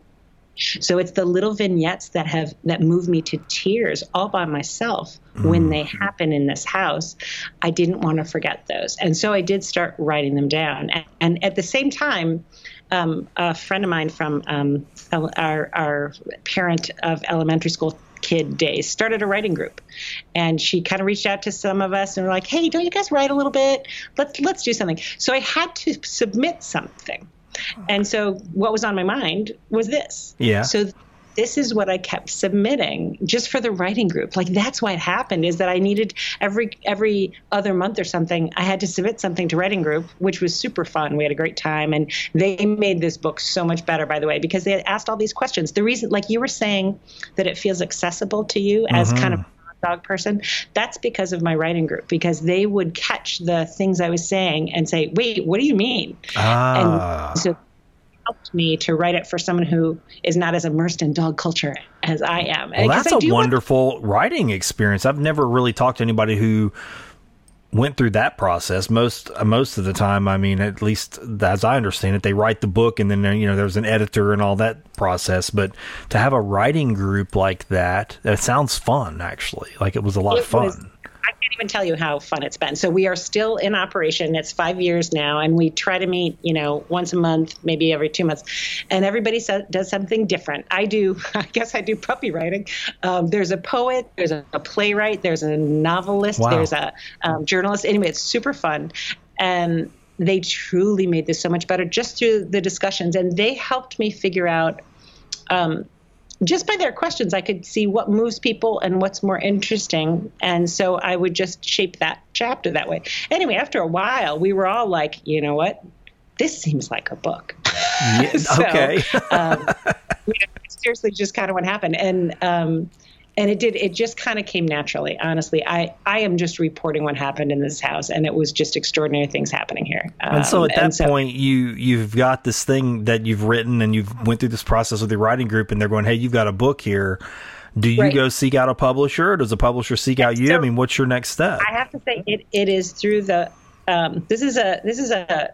So it's the little vignettes that have that move me to tears all by myself mm. when they happen in this house. I didn't want to forget those, and so I did start writing them down. And, and at the same time, um, a friend of mine from um, our, our parent of elementary school kid days started a writing group. And she kind of reached out to some of us and were like hey don't you guys write a little bit? Let's let's do something. So i had to submit something. Oh. And so what was on my mind was this. Yeah. So this is what I kept submitting just for the writing group. Like that's why it happened is that I needed every every other month or something, I had to submit something to writing group, which was super fun. We had a great time and they made this book so much better by the way because they had asked all these questions. The reason like you were saying that it feels accessible to you as Mm-hmm. kind of a dog person that's because of my writing group because they would catch the things i was saying and say wait what do you mean Ah. and so helped me to write it for someone who is not as immersed in dog culture as I am. Well, that's a do want- wonderful writing experience. I've never really talked to anybody who went through that process. Most uh, most of the time, I mean, at least as I understand it, they write the book and then you know there's an editor and all that process. But to have a writing group like that, that sounds fun. Actually, like it was a lot of fun. was- I can't even tell you how fun it's been. So we are still in operation. It's five years now, and we try to meet, you know, once a month, maybe every two months, and everybody so, does something different. I do, [LAUGHS] I guess, I do puppy writing. Um, there's a poet, there's a, a playwright, there's a novelist, Wow. there's a um, journalist. Anyway, it's super fun, and they truly made this so much better just through the discussions, and they helped me figure out. Um, just by their questions, I could see what moves people and what's more interesting. And so I would just shape that chapter that way. Anyway, after a while, we were all like, you know what? This seems like a book. Yeah, [LAUGHS] So, okay. um, you know, seriously, just kind of what happened. And, um, and it did, it just kind of came naturally. Honestly, I, I am just reporting what happened in this house, and it was just extraordinary things happening here. and so Um, at that so- point, you you've got this thing that you've written, and you've went through this process with your writing group, and they're going, "Hey, you've got a book here." Do you Right. go seek out a publisher? Or does a publisher seek out you? I mean, what's your next step? I have to say it, it is through the um, this is a this is a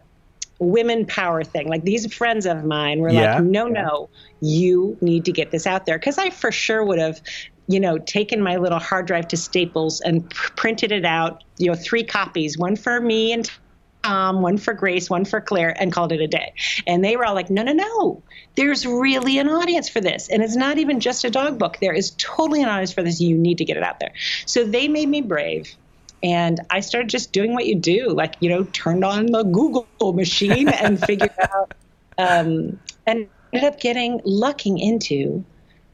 women power thing. Like these friends of mine were Yeah. like, no, no, you need to get this out there because I for sure would have. You know, taken my little hard drive to Staples and pr- printed it out. You know, three copies, one for me and Tom, one for Grace, one for Claire, and called it a day. And they were all like, no, no, no. There's really an audience for this. And it's not even just a dog book. There is totally an audience for this. You need to get it out there. So they made me brave. And I started just doing what you do, like, you know, turned on the Google machine and figured [LAUGHS] out, um, and ended up getting, lucking into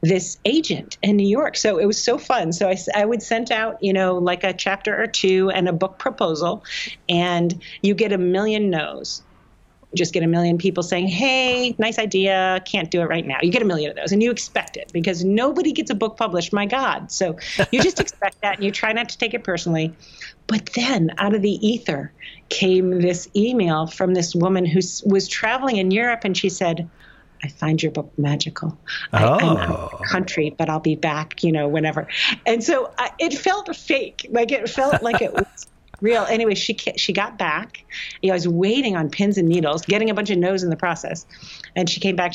this agent in New York. So it was so fun. So I, I would send out, you know, like a chapter or two and a book proposal, and you get a million no's. Just get a million people saying, hey, nice idea, can't do it right now. You get a million of those, and you expect it because nobody gets a book published, my God. So you just [LAUGHS] expect that, and you try not to take it personally. But then out of the ether came this email from this woman who was traveling in Europe, and she said, I find your book magical. I, I'm out of Oh. country, but I'll be back, you know, whenever. And so I, it felt fake. Like it felt like it was [LAUGHS] real. Anyway, she she got back. You know, I was waiting on pins and needles, getting a bunch of no's in the process. And she came back.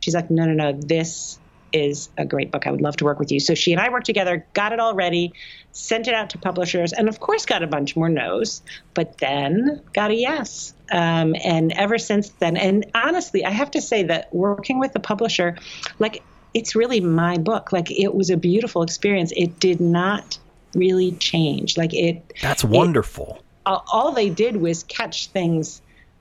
She's like, no, no, no, this is a great book. I would love to work with you. So she and I worked together, got it all ready, sent it out to publishers, and of course got a bunch more no's, but then got a yes. Um, and ever since then, and honestly, I have to say that working with the publisher, like it's really my book. Like it was a beautiful experience. It did not really change. Like it, That's wonderful. all all they did was catch things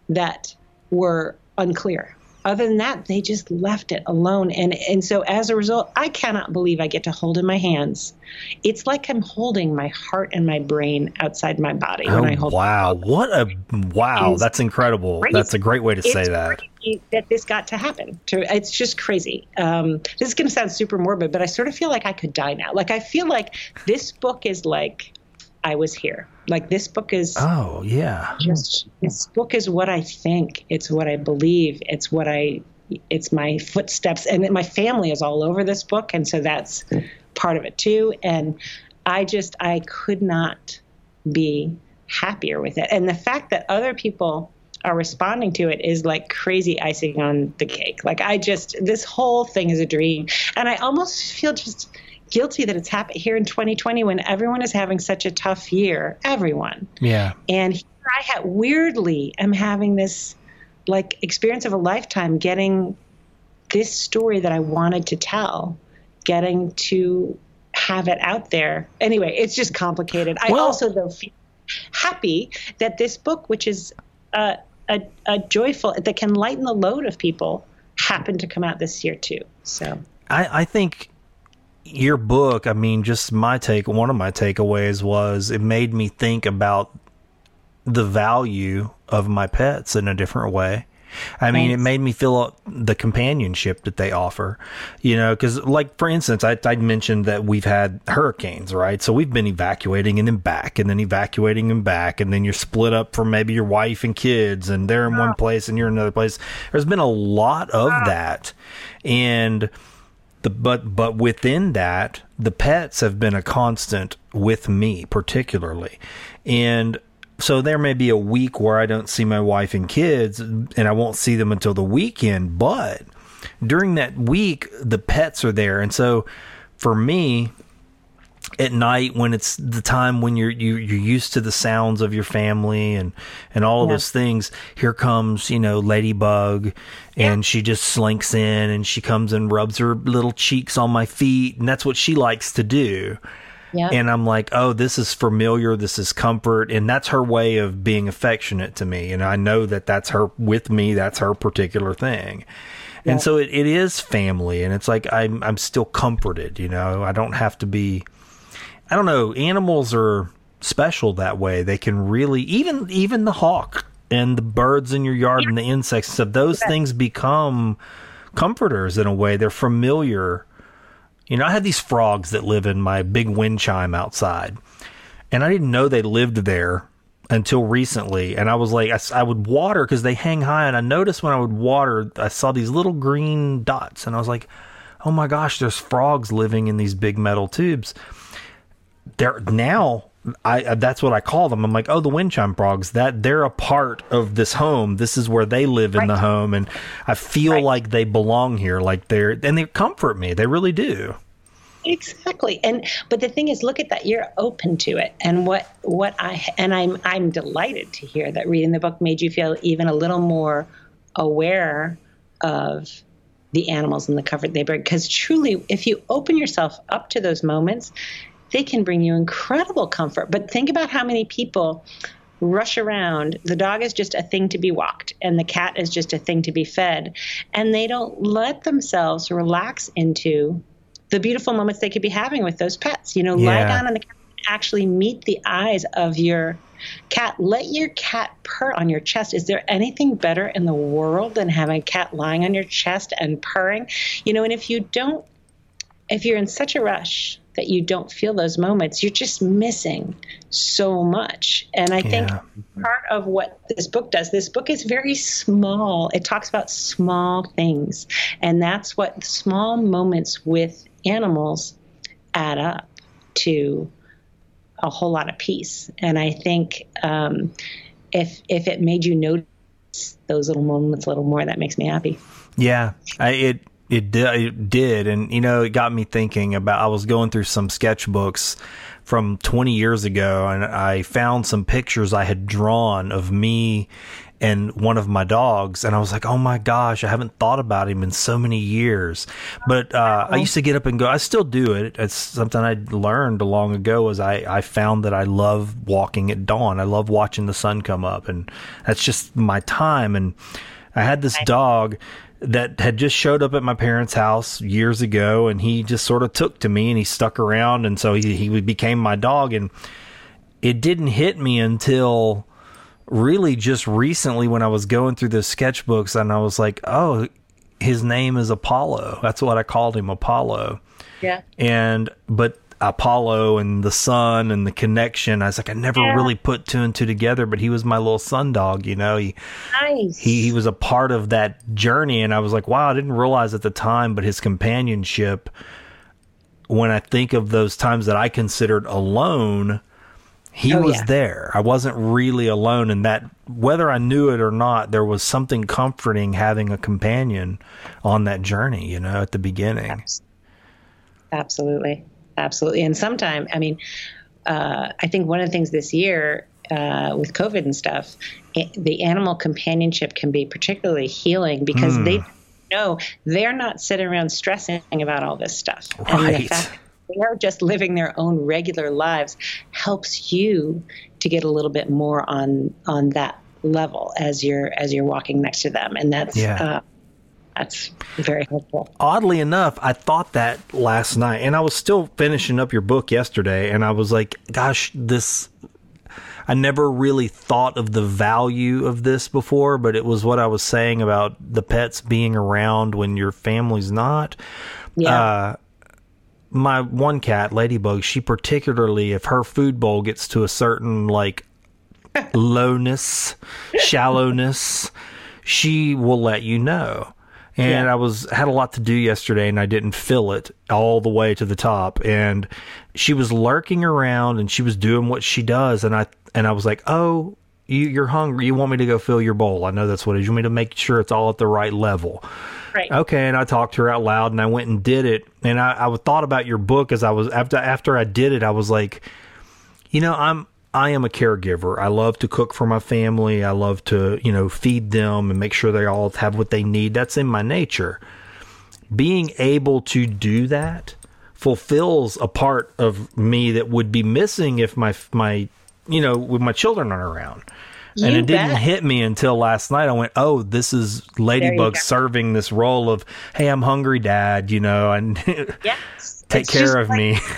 that were unclear. Other than that, they just left it alone. And and so as a result, I cannot believe I get to hold in my hands. It's like I'm holding my heart and my brain outside my body when I oh, hold wow. What a wow. It's That's incredible. crazy. That's a great way to say that. that this got to happen. To, it's just crazy. Um, this is going to sound super morbid, but I sort of feel like I could die now. Like I feel like this book is like I was here. Like this book is Oh, yeah. just this book is what I think. It's what I believe. It's what I. It's my footsteps, and my family is all over this book, and so that's part of it too. And I just I could not be happier with it, and the fact that other people are responding to it is like crazy icing on the cake. Like I just this whole thing is a dream, and I almost feel just guilty that it's happened here in 2020 when everyone is having such a tough year. Everyone. Yeah. And here I had weirdly am having this like experience of a lifetime getting this story that I wanted to tell, getting to have it out there. Anyway, it's just complicated. I Well- also though feel happy that this book, which is a, a, a joyful that can lighten the load of people, happened to come out this year too. So I, I think your book, I mean, just my take, one of my takeaways was it made me think about the value of my pets in a different way. I mean, it made me feel uh, the companionship that they offer, you know, because, like, for instance, I, I mentioned that we've had hurricanes, right? So we've been evacuating and then back and then evacuating and back, and then you're split up from maybe your wife and kids, and they're in one place and you're in another place. There's been a lot of that. And, the, but but within that, the pets have been a constant with me, particularly, and so there may be a week where I don't see my wife and kids, and I won't see them until the weekend. But during that week, the pets are there, and so for me, at night when it's the time when you're you, you're used to the sounds of your family and and all of yeah. those things here comes you know ladybug and yeah. she just slinks in and she comes and rubs her little cheeks on my feet and that's what she likes to do yeah. and i'm like oh this is familiar this is comfort and that's her way of being affectionate to me and i know that that's her with me that's her particular thing and so it, it is family and it's like I'm, I'm still comforted you know i don't have to be I don't know. Animals are special that way. They can really even even the hawk and the birds in your yard and the insects and stuff. Those things become comforters in a way. They're familiar. You know, I had these frogs that live in my big wind chime outside, and I didn't know they lived there until recently. And I was like, I, I would water because they hang high, and I noticed when I would water, I saw these little green dots, and I was like, oh my gosh, there's frogs living in these big metal tubes they're now I uh, that's what I call them. I'm like, oh, the wind chime frogs. That they're a part of this home. This is where they live right. in the home, and I feel right. like they belong here. Like they're and they comfort me. They really do. Exactly. And but the thing is, look at that. You're open to it, and what what I and I'm I'm delighted to hear that reading the book made you feel even a little more aware of the animals and the comfort they bring. Because truly, if you open yourself up to those moments, they can bring you incredible comfort. But think about how many people rush around. The dog is just a thing to be walked, and the cat is just a thing to be fed. And they don't let themselves relax into the beautiful moments they could be having with those pets. You know, yeah. lie down on the couch actually meet the eyes of your cat. Let your cat purr on your chest. Is there anything better in the world than having a cat lying on your chest and purring? You know, and if you don't, if you're in such a rush that you don't feel those moments, you're just missing so much. And I yeah. think part of what this book does, this book is very small. It talks about small things. And that's what small moments with animals add up to a whole lot of peace. And I think um, if if it made you notice those little moments a little more, that makes me happy. Yeah, I, it it did, it did, and you know, it got me thinking about. I was going through some sketchbooks from 20 years ago, and I found some pictures I had drawn of me and one of my dogs, and I was like, "Oh my gosh, I haven't thought about him in so many years." But uh, I used to get up and go. I still do it. It's something I learned long ago. Was I I found that I love walking at dawn. I love watching the sun come up, and that's just my time. And I had this dog that had just showed up at my parents' house years ago, and he just sort of took to me and he stuck around, and so he he became my dog, and it didn't hit me until really just recently when I was going through the sketchbooks, and I was like, oh, his name is Apollo. That's what I called him, Apollo. Yeah. And but Apollo and the sun and the connection. I was like, I never yeah. really put two and two together, but he was my little sun dog, you know. He, nice. he he was a part of that journey, and I was like, wow, I didn't realize at the time, but his companionship. When I think of those times that I considered alone, he oh, was yeah. there. I wasn't really alone and that. Whether I knew it or not, there was something comforting having a companion on that journey. You know, at the beginning. Absolutely absolutely. And sometimes, I mean, uh, I think one of the things this year uh, with COVID and stuff, it, the animal companionship can be particularly healing because mm. they know they're not sitting around stressing about all this stuff. Right. And the fact they're just living their own regular lives helps you to get a little bit more on on that level as you're as you're walking next to them and that's yeah. uh, that's very helpful. Oddly enough, I thought that last night, and I was still finishing up your book yesterday, and I was like, gosh, this. I never really thought of the value of this before, but it was what I was saying about the pets being around when your family's not. Yeah. Uh, my one cat, Ladybug, she particularly, if her food bowl gets to a certain like [LAUGHS] lowness, shallowness, she will let you know. And Yeah. I was had a lot to do yesterday, and I didn't fill it all the way to the top. And she was lurking around, and she was doing what she does. And I and I was like, "Oh, you, you're hungry. You want me to go fill your bowl? I know that's what it is. You want me to make sure it's all at the right level." Right. Okay, and I talked to her out loud, and I went and did it. And I, I thought about your book as I was after after I did it. I was like, you know, I'm I am a caregiver. I love to cook for my family. I love to you know feed them and make sure they all have what they need. That's in my nature. Being able to do that fulfills a part of me that would be missing if my my you know with my children aren't around. and You it didn't hit me until last night. I went, "Oh, this is Ladybug serving this role of, hey, I'm hungry, Dad. You know, and [LAUGHS] Yes. take It's care of like- me." [LAUGHS]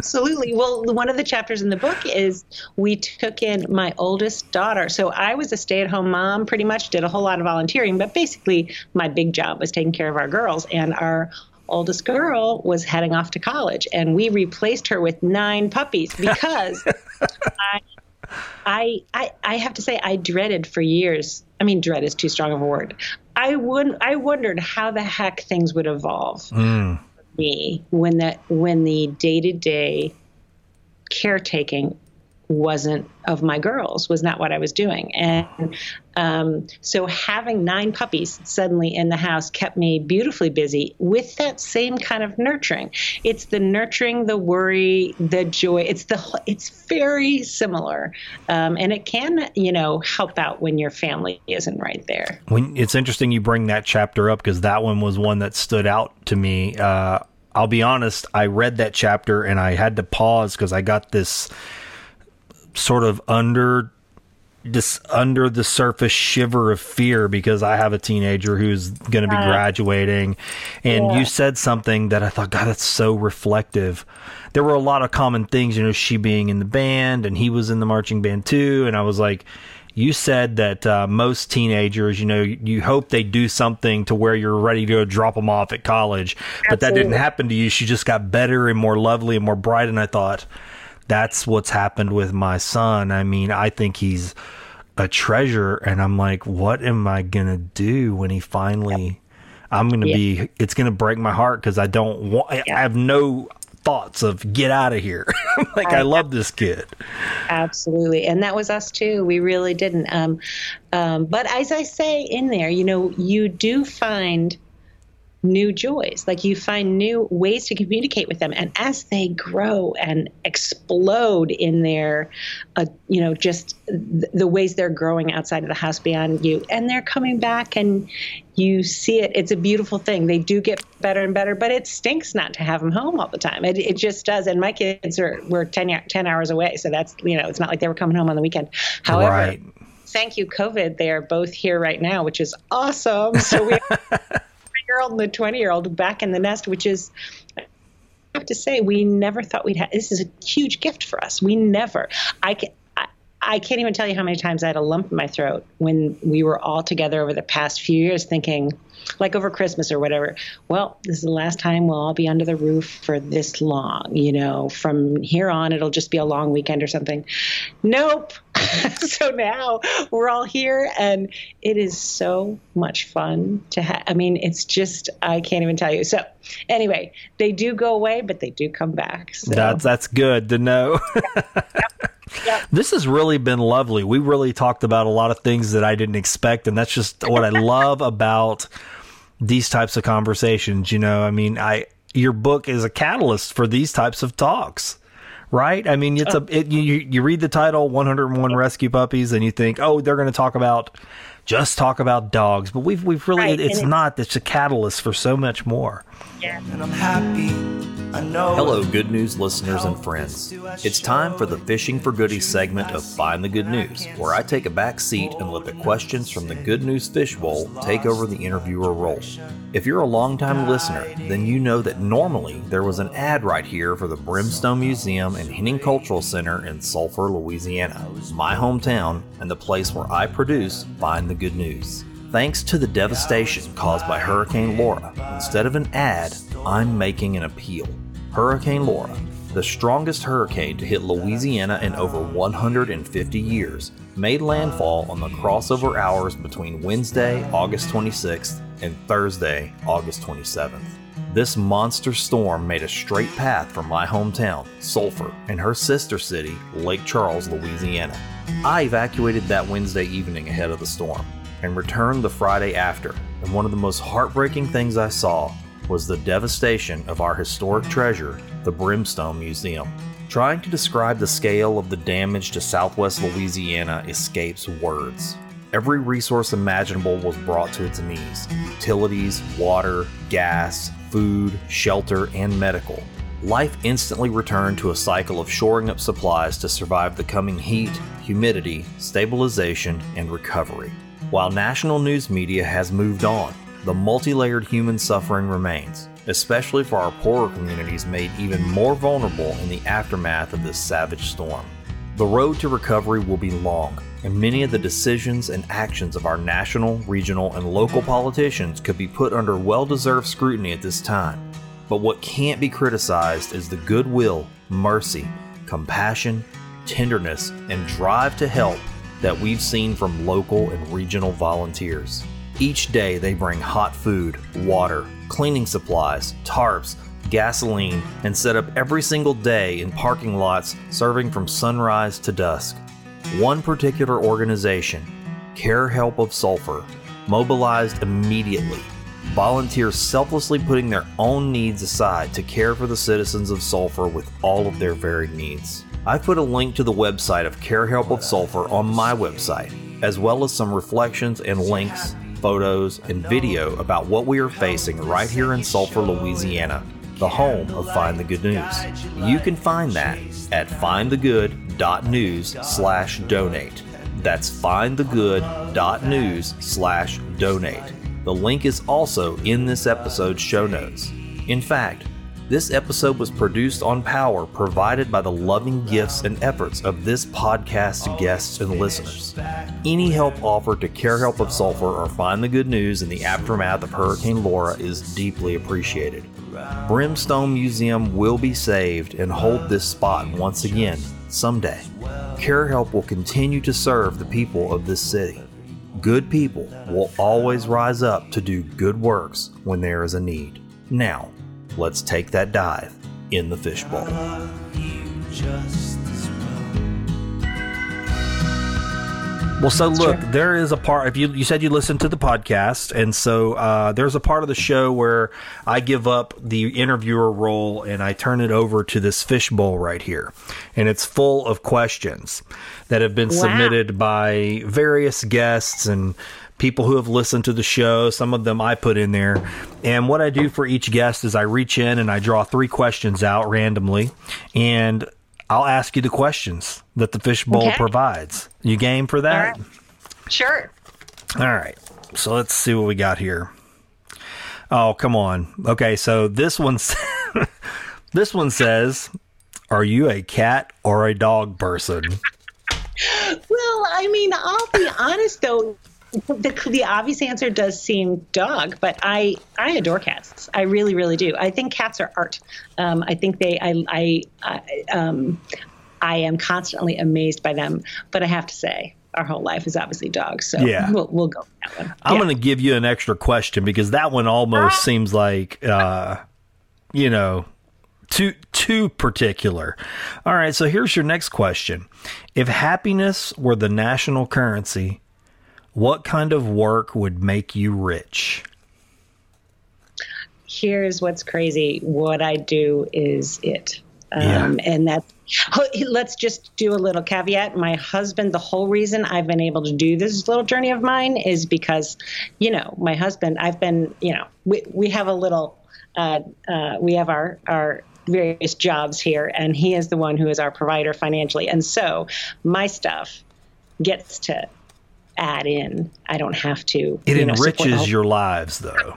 Absolutely. Well, one of the chapters in the book is we took in my oldest daughter. So I was a stay at home mom, pretty much, did a whole lot of volunteering, but basically my big job was taking care of our girls. And our oldest girl was heading off to college, and we replaced her with nine puppies because [LAUGHS] I. I, I I have to say I dreaded for years. I mean, dread is too strong of a word. I would I wondered how the heck things would evolve hmm. Me when that when the day to day caretaking wasn't of my girls was not what I was doing. And um, so having nine puppies suddenly in the house kept me beautifully busy with that same kind of nurturing. It's the nurturing the worry the joy. It's the it's very similar. Um, and it can you know help out when your family isn't right there. When it's interesting you bring that chapter up because that one was one that stood out to me. Uh, I'll be honest, I read that chapter and I had to pause because I got this sort of under this under the surface shiver of fear because I have a teenager who's going to be graduating. And you said something that I thought god that's so reflective. There were a lot of common things you know she being in the band and he was in the marching band too. And I was like you said that uh, most teenagers, you know, you hope they do something to where you're ready to go drop them off at college, but that didn't happen to you. She just got better and more lovely and more bright. And I thought, that's what's happened with my son. I mean, I think he's a treasure, and I'm like, what am I gonna do when he finally? I'm gonna Yeah. be. It's gonna break my heart because I don't want. I, I have no thoughts of get out of here. [LAUGHS] like I love this kid. Absolutely. And that was us too. We really didn't. Um, um, but as I say in there, you know, you do find new joys. Like you find new ways to communicate with them. And as they grow and explode in their, uh, you know, just th- the ways they're growing outside of the house beyond you, and they're coming back and you see it. It's a beautiful thing. They do get better and better, but it stinks not to have them home all the time. It, it just does. And my kids are were 10, 10 hours away. So that's, you know, it's not like they were coming home on the weekend. However, right. thank you, COVID. They are both here right now, which is awesome. So we [LAUGHS] year old and the 20 year old back in the nest, which is, I have to say, we never thought we'd have. This is a huge gift for us. We never, I can. I, can't even tell you how many times I had a lump in my throat when we were all together over the past few years thinking, like over Christmas or whatever, well, this is the last time we'll all be under the roof for this long. You know, from here on, it'll just be a long weekend or something. Nope. [LAUGHS] so now we're all here, and it is so much fun to have. I mean, it's just, I can't even tell you. So, anyway, they do go away, but they do come back. So. That's that's good to know. [LAUGHS] [LAUGHS] This has really been lovely. We really talked about a lot of things that I didn't expect, and that's just what I love about these types of conversations. You know, I mean, I your book is a catalyst for these types of talks. Right? I mean, it's a it, you you read the title 101 rescue puppies and you think, "Oh, they're going to talk about just talk about dogs." But we've we've really Right, it's and it- not. It's a catalyst for so much more. Yeah. And I'm happy Hello, good news listeners and friends. It's time for the Fishing for Goodies segment of Find the Good News, where I take a back seat and let the questions from the Good News Fishbowl take over the interviewer role. If you're a longtime listener, then you know that normally there was an ad right here for the Brimstone Museum and Henning Cultural Center in Sulphur, Louisiana, my hometown and the place where I produce Find the Good News. Thanks to the devastation caused by Hurricane Laura, instead of an ad, I'm making an appeal. Hurricane Laura, the strongest hurricane to hit Louisiana in over 150 years, made landfall on the crossover hours between Wednesday, August 26th, and Thursday, August 27th. This monster storm made a straight path from my hometown, Sulphur, and her sister city, Lake Charles, Louisiana. I evacuated that Wednesday evening ahead of the storm and returned the Friday after, and one of the most heartbreaking things I saw was the devastation of our historic treasure, the Brimstone Museum. Trying to describe the scale of the damage to southwest Louisiana escapes words. Every resource imaginable was brought to its knees utilities, water, gas, food, shelter, and medical. Life instantly returned to a cycle of shoring up supplies to survive the coming heat, humidity, stabilization, and recovery. While national news media has moved on, the multi layered human suffering remains, especially for our poorer communities made even more vulnerable in the aftermath of this savage storm. The road to recovery will be long, and many of the decisions and actions of our national, regional, and local politicians could be put under well deserved scrutiny at this time. But what can't be criticized is the goodwill, mercy, compassion, tenderness, and drive to help that we've seen from local and regional volunteers. Each day they bring hot food, water, cleaning supplies, tarps, gasoline, and set up every single day in parking lots serving from sunrise to dusk. One particular organization, Care Help of Sulphur, mobilized immediately. Volunteers selflessly putting their own needs aside to care for the citizens of Sulphur with all of their varied needs. I've put a link to the website of Care Help of Sulphur on my website, as well as some reflections and links photos, and video about what we are facing right here in Sulphur, Louisiana, the home of Find the Good News. You can find that at findthegood.news slash donate. That's findthegood.news slash donate. The link is also in this episode's show notes. In fact, this episode was produced on power provided by the loving gifts and efforts of this podcast's guests and listeners. Any help offered to Care Help of Sulphur or Find the Good News in the aftermath of Hurricane Laura is deeply appreciated. Brimstone Museum will be saved and hold this spot once again someday. Care Help will continue to serve the people of this city. Good people will always rise up to do good works when there is a need. Now, let's take that dive in the fishbowl. Well, so look, true. there is a part. If you you said you listened to the podcast, and so uh, there's a part of the show where I give up the interviewer role and I turn it over to this fishbowl right here, and it's full of questions that have been wow. submitted by various guests and people who have listened to the show. Some of them I put in there. And what I do for each guest is I reach in and I draw three questions out randomly, and I'll ask you the questions that the fishbowl okay. provides. You game for that? Sure. All right. So let's see what we got here. Oh, come on. Okay, so this one's [LAUGHS] this one says, "Are you a cat or a dog person?" Well, I mean, I'll be honest though the, the obvious answer does seem dog, but I I adore cats. I really really do. I think cats are art. Um, I think they I I I, um, I am constantly amazed by them. But I have to say, our whole life is obviously dogs. So yeah. we'll, we'll go with that one. I'm yeah. going to give you an extra question because that one almost ah. seems like, uh, you know, too too particular. All right, so here's your next question. If happiness were the national currency, what kind of work would make you rich? Here's what's crazy. What I do is it. Um, yeah. And that's let's just do a little caveat. My husband, the whole reason I've been able to do this little journey of mine is because, you know, my husband, I've been, you know, we, we have a little, uh, uh, we have our, our various jobs here, and he is the one who is our provider financially. And so my stuff gets to add in. I don't have to. It you know, enriches your lives, though.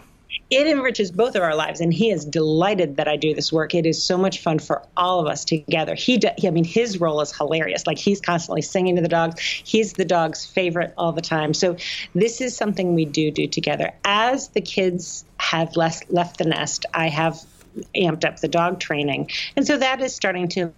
it enriches both of our lives and he is delighted that i do this work it is so much fun for all of us together he, do, he i mean his role is hilarious like he's constantly singing to the dogs he's the dog's favorite all the time so this is something we do do together as the kids have less left the nest i have amped up the dog training and so that is starting to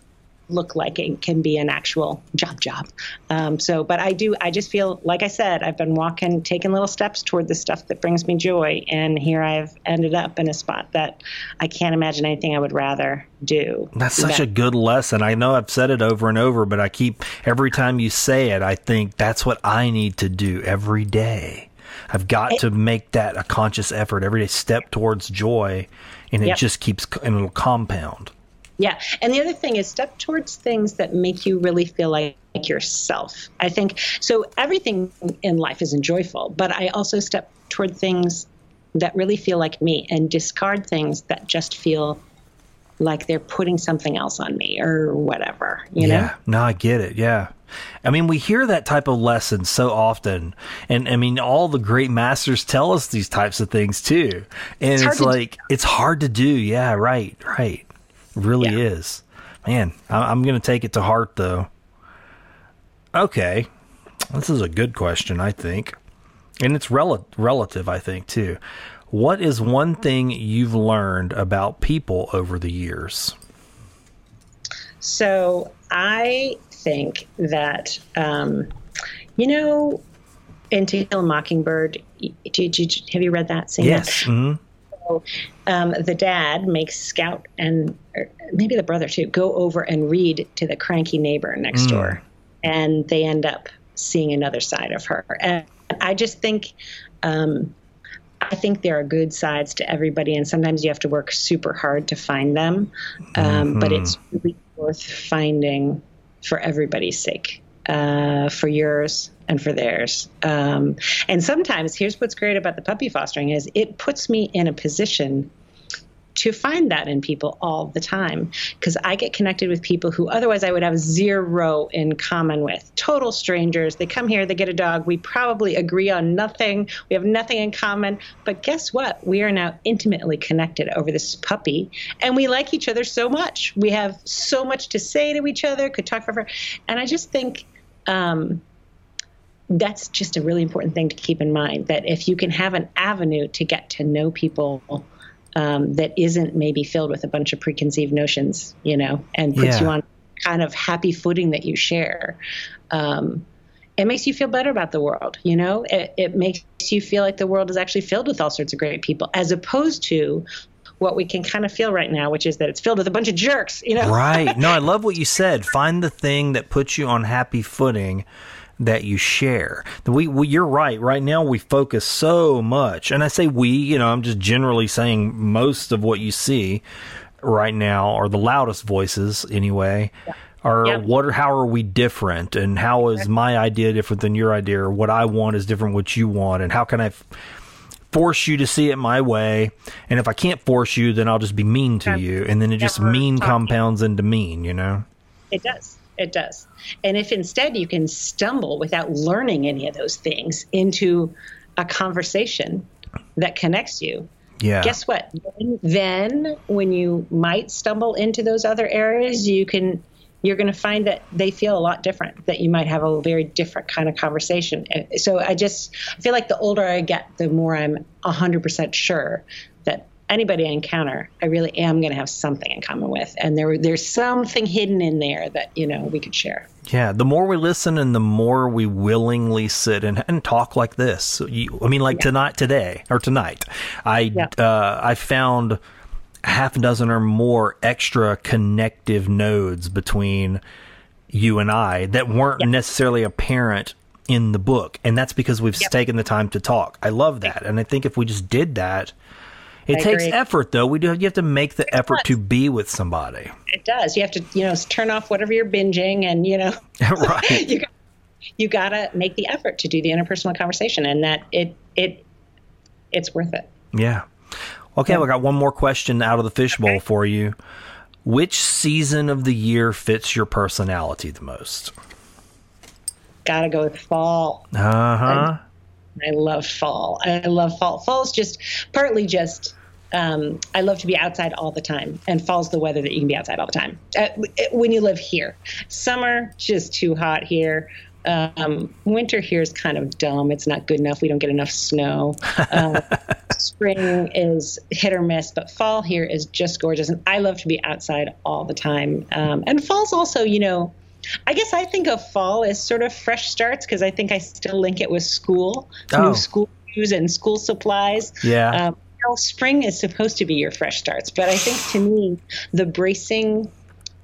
look like it can be an actual job job. Um, so, but I do, I just feel, like I said, I've been walking, taking little steps toward the stuff that brings me joy. And here I've ended up in a spot that I can't imagine anything I would rather do. That's such That- a good lesson. I know I've said it over and over, but I keep every time you say it, I think that's what I need to do every day. I've got to make that a conscious effort every day, step towards joy, and it Yep. just keeps and it'll compound. Yeah. And the other thing is step towards things that make you really feel like, like yourself. I think so everything in life is enjoyable, but I also step toward things that really feel like me and discard things that just feel like they're putting something else on me or whatever, you know? Yeah, no, I get it. Yeah. I mean, we hear that type of lesson so often. And I mean, all the great masters tell us these types of things too. And it's, hard to do. like, it's hard to do. Yeah, right, right. Really Yeah. is. Man, I- I'm going to take it to heart though. Okay. This is a good question, I think. And it's rel- relative, I think, too. What is one thing you've learned about people over the years? So I think that, um, you know, in To Kill a Mockingbird, did you, have you read that? Seen that? Yes. Hmm um, the dad makes Scout and maybe the brother too go over and read to the cranky neighbor next door, and they end up seeing another side of her. And I just think, um, I think there are good sides to everybody, and sometimes you have to work super hard to find them. Um, But it's really worth finding for everybody's sake, uh, for yours and for theirs. Um, and sometimes, here's what's great about the puppy fostering is it puts me in a position to find that in people all the time because I get connected with people who otherwise I would have zero in common with. Total strangers. They come here, they get a dog. We probably agree on nothing. We have nothing in common. But guess what? We are now intimately connected over this puppy and we like each other so much. We have so much to say to each other, could talk forever. And I just think, um, that's just a really important thing to keep in mind that if you can have an avenue to get to know people um, that isn't maybe filled with a bunch of preconceived notions, you know, and puts Yeah. you on kind of happy footing that you share, um, it makes you feel better about the world. You know, it, it makes you feel like the world is actually filled with all sorts of great people, as opposed to what we can kind of feel right now, which is that it's filled with a bunch of jerks. You know, Right. No, I [LAUGHS] love what you said. Find the thing that puts you on happy footing that you share. We, we you're right. Right now we focus so much, and I say we. You know, I'm just generally saying most of what you see right now are the loudest voices anyway. Are Yeah. what? How are we different? And how is my idea different than your idea? Or what I want is different what you want? And how can I? F- force you to see it my way and if i can't force you then i'll just be mean to you and then it just mean compounds into mean you know It does. It does. And if instead you can stumble without learning any of those things into a conversation that connects you, yeah guess what? Then, when you might stumble into those other areas, you can you're going to find that they feel a lot different that you might have a very different kind of conversation so i just feel like the older i get the more i'm 100% sure anybody i encounter i really am going to have something in common with and there there's something hidden in there that you know we could share Yeah, the more we listen and the more we willingly sit and, and talk like this. So you, I mean, like tonight, today, or tonight, I Yeah. uh, I found a half a dozen or more extra connective nodes between you and I that weren't necessarily apparent in the book, and that's because we've taken the time to talk. I love that, and I think if we just did that. It I takes agree. effort, though. We do. You have to make the effort does. to be with somebody, it does you have to you know turn off whatever you're binging and you know [LAUGHS] right? [LAUGHS] you got, you got to make the effort to do the interpersonal conversation and that it it it's worth it Yeah. Okay, we got one more question out of the fishbowl for you. which season of the year fits your personality the most? Gotta go with fall. Uh huh. I love fall. I love fall. Fall's just partly just um, I love to be outside all the time, and fall's the weather that you can be outside all the time. Uh, when you live here, summer just too hot here. Um, winter here is kind of dumb. It's not good enough. We don't get enough snow. Uh, [LAUGHS] spring is hit or miss, but fall here is just gorgeous. And I love to be outside all the time. Um, and fall's also, you know, I guess I think of fall as sort of fresh starts because I think I still link it with school, Oh. new school shoes and school supplies. Yeah. Um, you know, spring is supposed to be your fresh starts, but I think to me, the bracing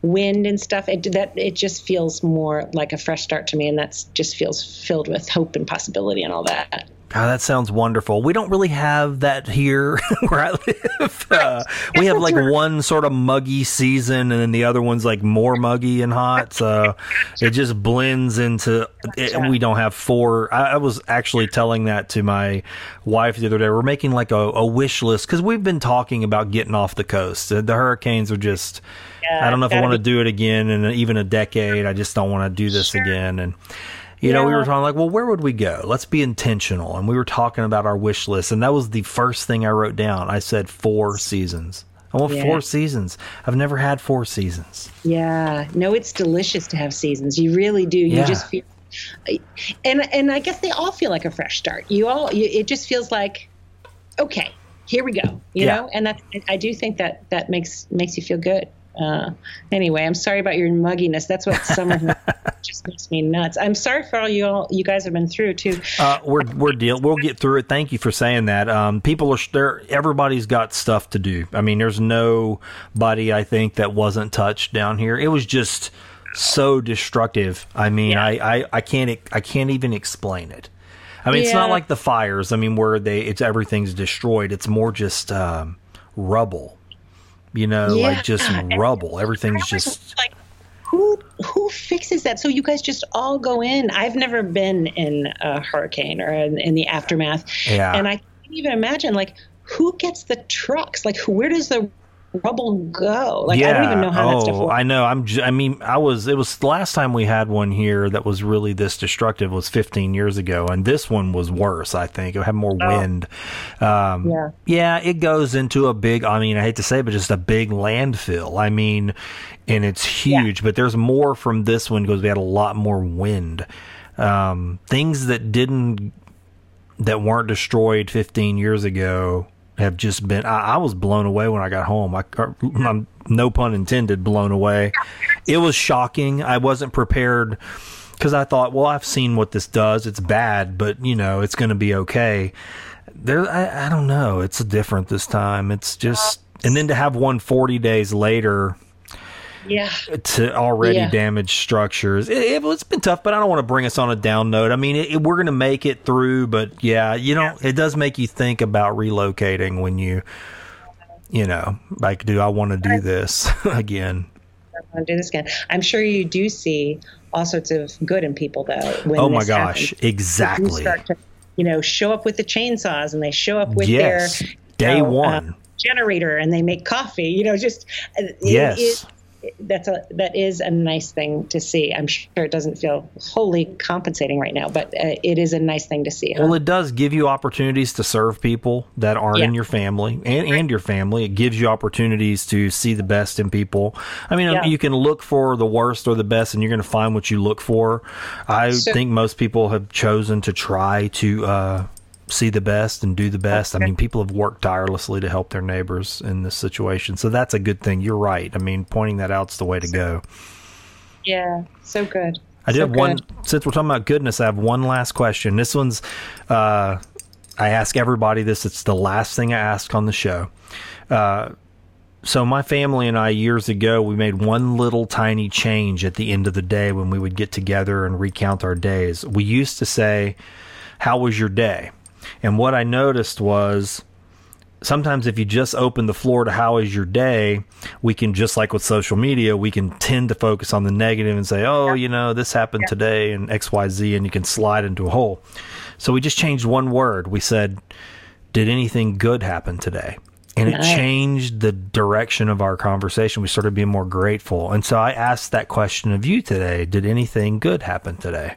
wind and stuff, it, that it just feels more like a fresh start to me, and that's just feels filled with hope and possibility and all that. God, that sounds wonderful. We don't really have that here [LAUGHS] where I live. Uh, we have like one sort of muggy season, and then the other one's like more muggy and hot. So it just blends into. It, we don't have four. I, I was actually telling that to my wife the other day. We're making like a, a wish list because we've been talking about getting off the coast. The, the hurricanes are just. I don't know if I want to do it again in even a decade. I just don't want to do this again. And you know, we were talking like, well, where would we go? Let's be intentional. And we were talking about our wish list, and that was the first thing I wrote down. I said four seasons. I want Yeah. four seasons. I've never had four seasons. Yeah, no, it's delicious to have seasons. You really do. You Yeah. just feel, and and I guess they all feel like a fresh start. You all, you, it just feels like, okay, here we go. You Yeah. know, and that I do think that that makes makes you feel good. Uh, anyway, I'm sorry about your mugginess. That's what summer [LAUGHS] just makes me nuts. I'm sorry for all you all you guys have been through too. Uh, we're we're deal. We'll get through it. Thank you for saying that. Um, people are there. Everybody's got stuff to do. I mean, there's nobody I think that wasn't touched down here. It was just so destructive. I mean, Yeah. I, I I can't I can't even explain it. I mean, it's not like the fires. I mean, where they it's everything's destroyed. It's more just um, rubble. You know, Yeah. like just rubble. Everything's just like who who fixes that so you guys just all go in i've never been in a hurricane or in, in the aftermath Yeah. and i can't even imagine like who gets the trucks like where does the rubble go like i don't even know how oh, that stuff works I know. I'm. j- I mean, I was. It was the last time we had one here that was really this destructive was 15 years ago, and this one was worse. I think it had more wind. Um, Oh. Yeah. yeah. It goes into a big. I mean, I hate to say, it, but just a big landfill. I mean, and it's huge. But there's more from this one because we had a lot more wind. Um, things that didn't that weren't destroyed 15 years ago have just been I, I was blown away when I got home. I I'm, no pun intended blown away. It was shocking. I wasn't prepared cuz I thought, well, I've seen what this does. It's bad, but you know, it's going to be okay. There I, I don't know. It's different this time. It's just and then to have one 40 days later yeah to already Yeah. damaged structures. It, it, has been tough, but I don't want to bring us on a down note. I mean, it, it- we're going to make it through, but yeah, you know, it does make you think about relocating when you, you know, like, do I want to do this [LAUGHS] again? i want to do this again i'm sure you do see all sorts of good in people though when Oh my gosh, happens. Exactly. to you know show up with the chainsaws and they show up with Yes, their day know, uh, one. generator and they make coffee you know just uh, it Yes. is- that's a that is a nice thing to see i'm sure it doesn't feel wholly compensating right now but uh, it is a nice thing to see huh? Well, it does give you opportunities to serve people that aren't in your family and, and your family. It gives you opportunities to see the best in people. I mean, Yeah. you can look for the worst or the best, and you're going to find what you look for. I think most people have chosen to try to uh, see the best and do the best. I mean, people have worked tirelessly to help their neighbors in this situation. So that's a good thing. You're right. I mean, pointing that out's the way to go. yeah so good I do So have one. good. Since we're talking about goodness, I have one last question. This one's, uh, I ask everybody this. It's the last thing I ask on the show. Uh, so my family and I years ago we made one little tiny change at the end of the day when we would get together and recount our days. We used to say, "How was your day?" And what I noticed was sometimes if you just open the floor to how is your day, we can just like with social media, we can tend to focus on the negative and say, oh, you know, this happened today and XYZ, and you can slide into a hole. So we just changed one word. We said, did anything good happen today? and it Nice. changed the direction of our conversation. We started being more grateful. And so I asked that question of you today. Did anything good happen today?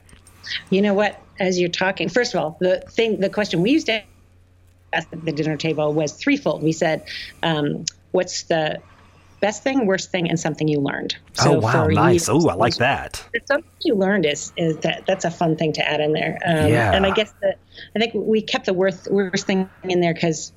You know what? As you're talking, first of all, the thing, the question we used to ask at the dinner table was threefold. We said, um, "What's the best thing, worst thing, and something you learned?" oh, wow. Nice. Oh, I like that. something you learned is is that that's a fun thing to add in there. Um, Yeah. And I guess that I think we kept the worst worst thing in there because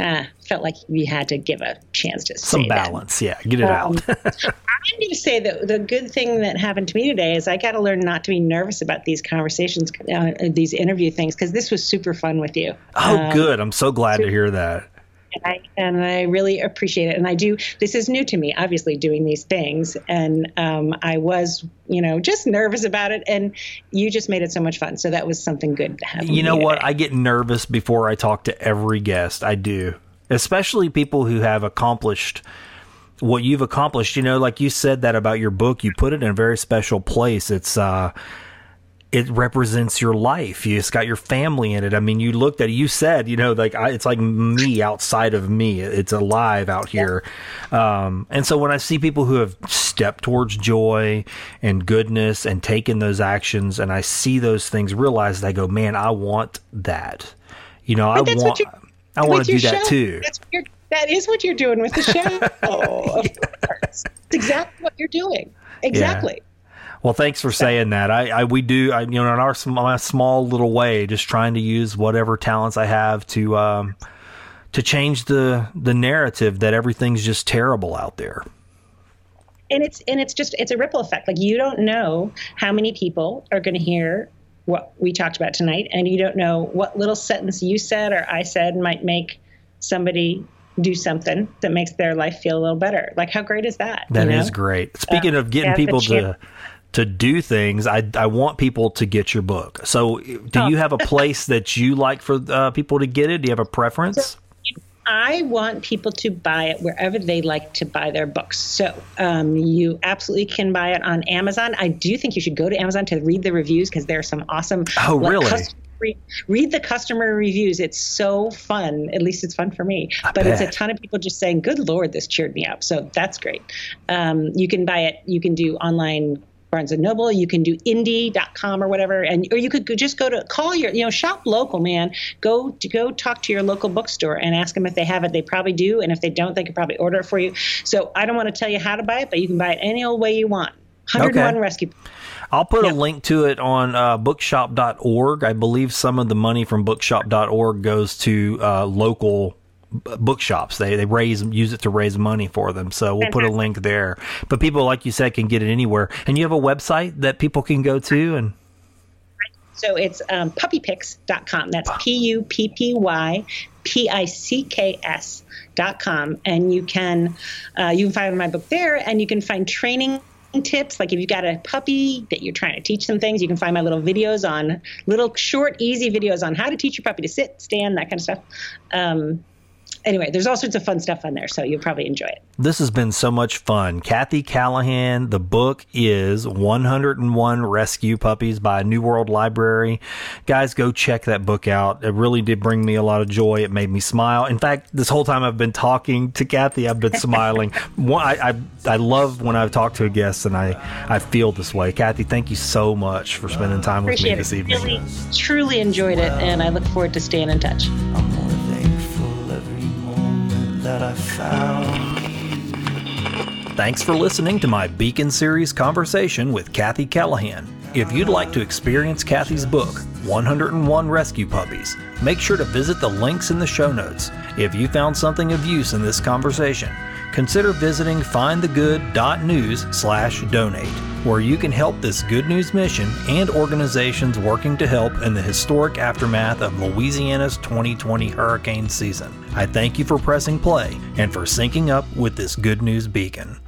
ah, felt like we had to give a chance to Some say that. balance. Yeah. Get it Um, out. I'm going to say that the good thing that happened to me today is I got to learn not to be nervous about these conversations, uh, these interview things, because this was super fun with you. oh, Um, good. I'm so glad to hear that. And I, and I really appreciate it. And I do. This is new to me, obviously, doing these things, and um, I was, you know, just nervous about it. And you just made it so much fun. So that was something good to happen. You know what? today. I get nervous before I talk to every guest. I do, especially people who have accomplished what you've accomplished. You know, like you said that about your book, you put it in a very special place. It's uh, it represents your life. You, it's got your family in it. I mean, you looked at it. You said, you know, like I, it's like me outside of me. It's alive out here. Um, and so when I see people who have stepped towards joy and goodness and taken those actions, and I see those things, realize I go, man, I want that. You know, I But want. you- I want to do your that show. too. That's what you're, that is what you're doing with the show. [LAUGHS] course. It's exactly what you're doing. Exactly. Well, thanks for saying that. I, I we do, I, you know, in our sm- small little way, just trying to use whatever talents I have to um, to change the the narrative that everything's just terrible out there. and it's and it's just it's a ripple effect like you don't know how many people are going to hear what we talked about tonight and you don't know what little sentence you said or i said might make somebody do something that makes their life feel a little better like how great is that That is you know? great. Speaking of getting people to to do things, I I want people to get your book. So, do Oh. you have a [LAUGHS] place that you like for uh, people to get it? Do you have a preference? I want people to buy it wherever they like to buy their books. So um, you absolutely can buy it on Amazon. I do think you should go to Amazon to read the reviews because there are some awesome. Oh, really? custom- re- read the customer reviews. It's so fun. At least it's fun for me. but it's a ton of people just saying, "Good Lord, this cheered me up." So that's great. Um, you can buy it. You can do online. Barnes and Noble, you can do indie.com or whatever, and or you could just go to call your, you know, shop local, man. Go to go talk to your local bookstore and ask them if they have it. They probably do, and if they don't, they could probably order it for you. So I don't want to tell you how to buy it, but you can buy it any old way you want. 101 Okay. Rescue. I'll put Yeah. a link to it on uh, bookshop.org. I believe some of the money from bookshop.org goes to uh, local bookshops. They they raise use it to raise money for them. So we'll put a link there. But people, like you said, can get it anywhere. And you have a website that people can go to and. So it's um, puppypicks.com. That's P U P P Y P I C K S dot com, and you can uh, you can find my book there, and you can find training tips. Like if you've got a puppy that you're trying to teach some things, you can find my little videos on little short, easy videos on how to teach your puppy to sit, stand, that kind of stuff. Um, anyway, there's all sorts of fun stuff on there, so you'll probably enjoy it. This has been so much fun. Kathy Callahan, the book is 101 Rescue Puppies by New World Library. Guys, go check that book out. It really did bring me a lot of joy. It made me smile. In fact, this whole time I've been talking to Kathy, I've been smiling. [LAUGHS] I, I, I love when I've talked to a guest and I, I feel this way. Kathy, thank you so much for spending time with me Appreciate this it. evening. Really, truly enjoyed it, and I look forward to staying in touch. Oh, that I found. Thanks for listening to my Beacon Series conversation with Kathy Callahan. If you'd like to experience Kathy's book, 101 Rescue Puppies, make sure to visit the links in the show notes. If you found something of use in this conversation, consider visiting findthegood.news slash donate, where you can help this good news mission and organizations working to help in the historic aftermath of Louisiana's 2020 hurricane season. I thank you for pressing play and for syncing up with this good news beacon.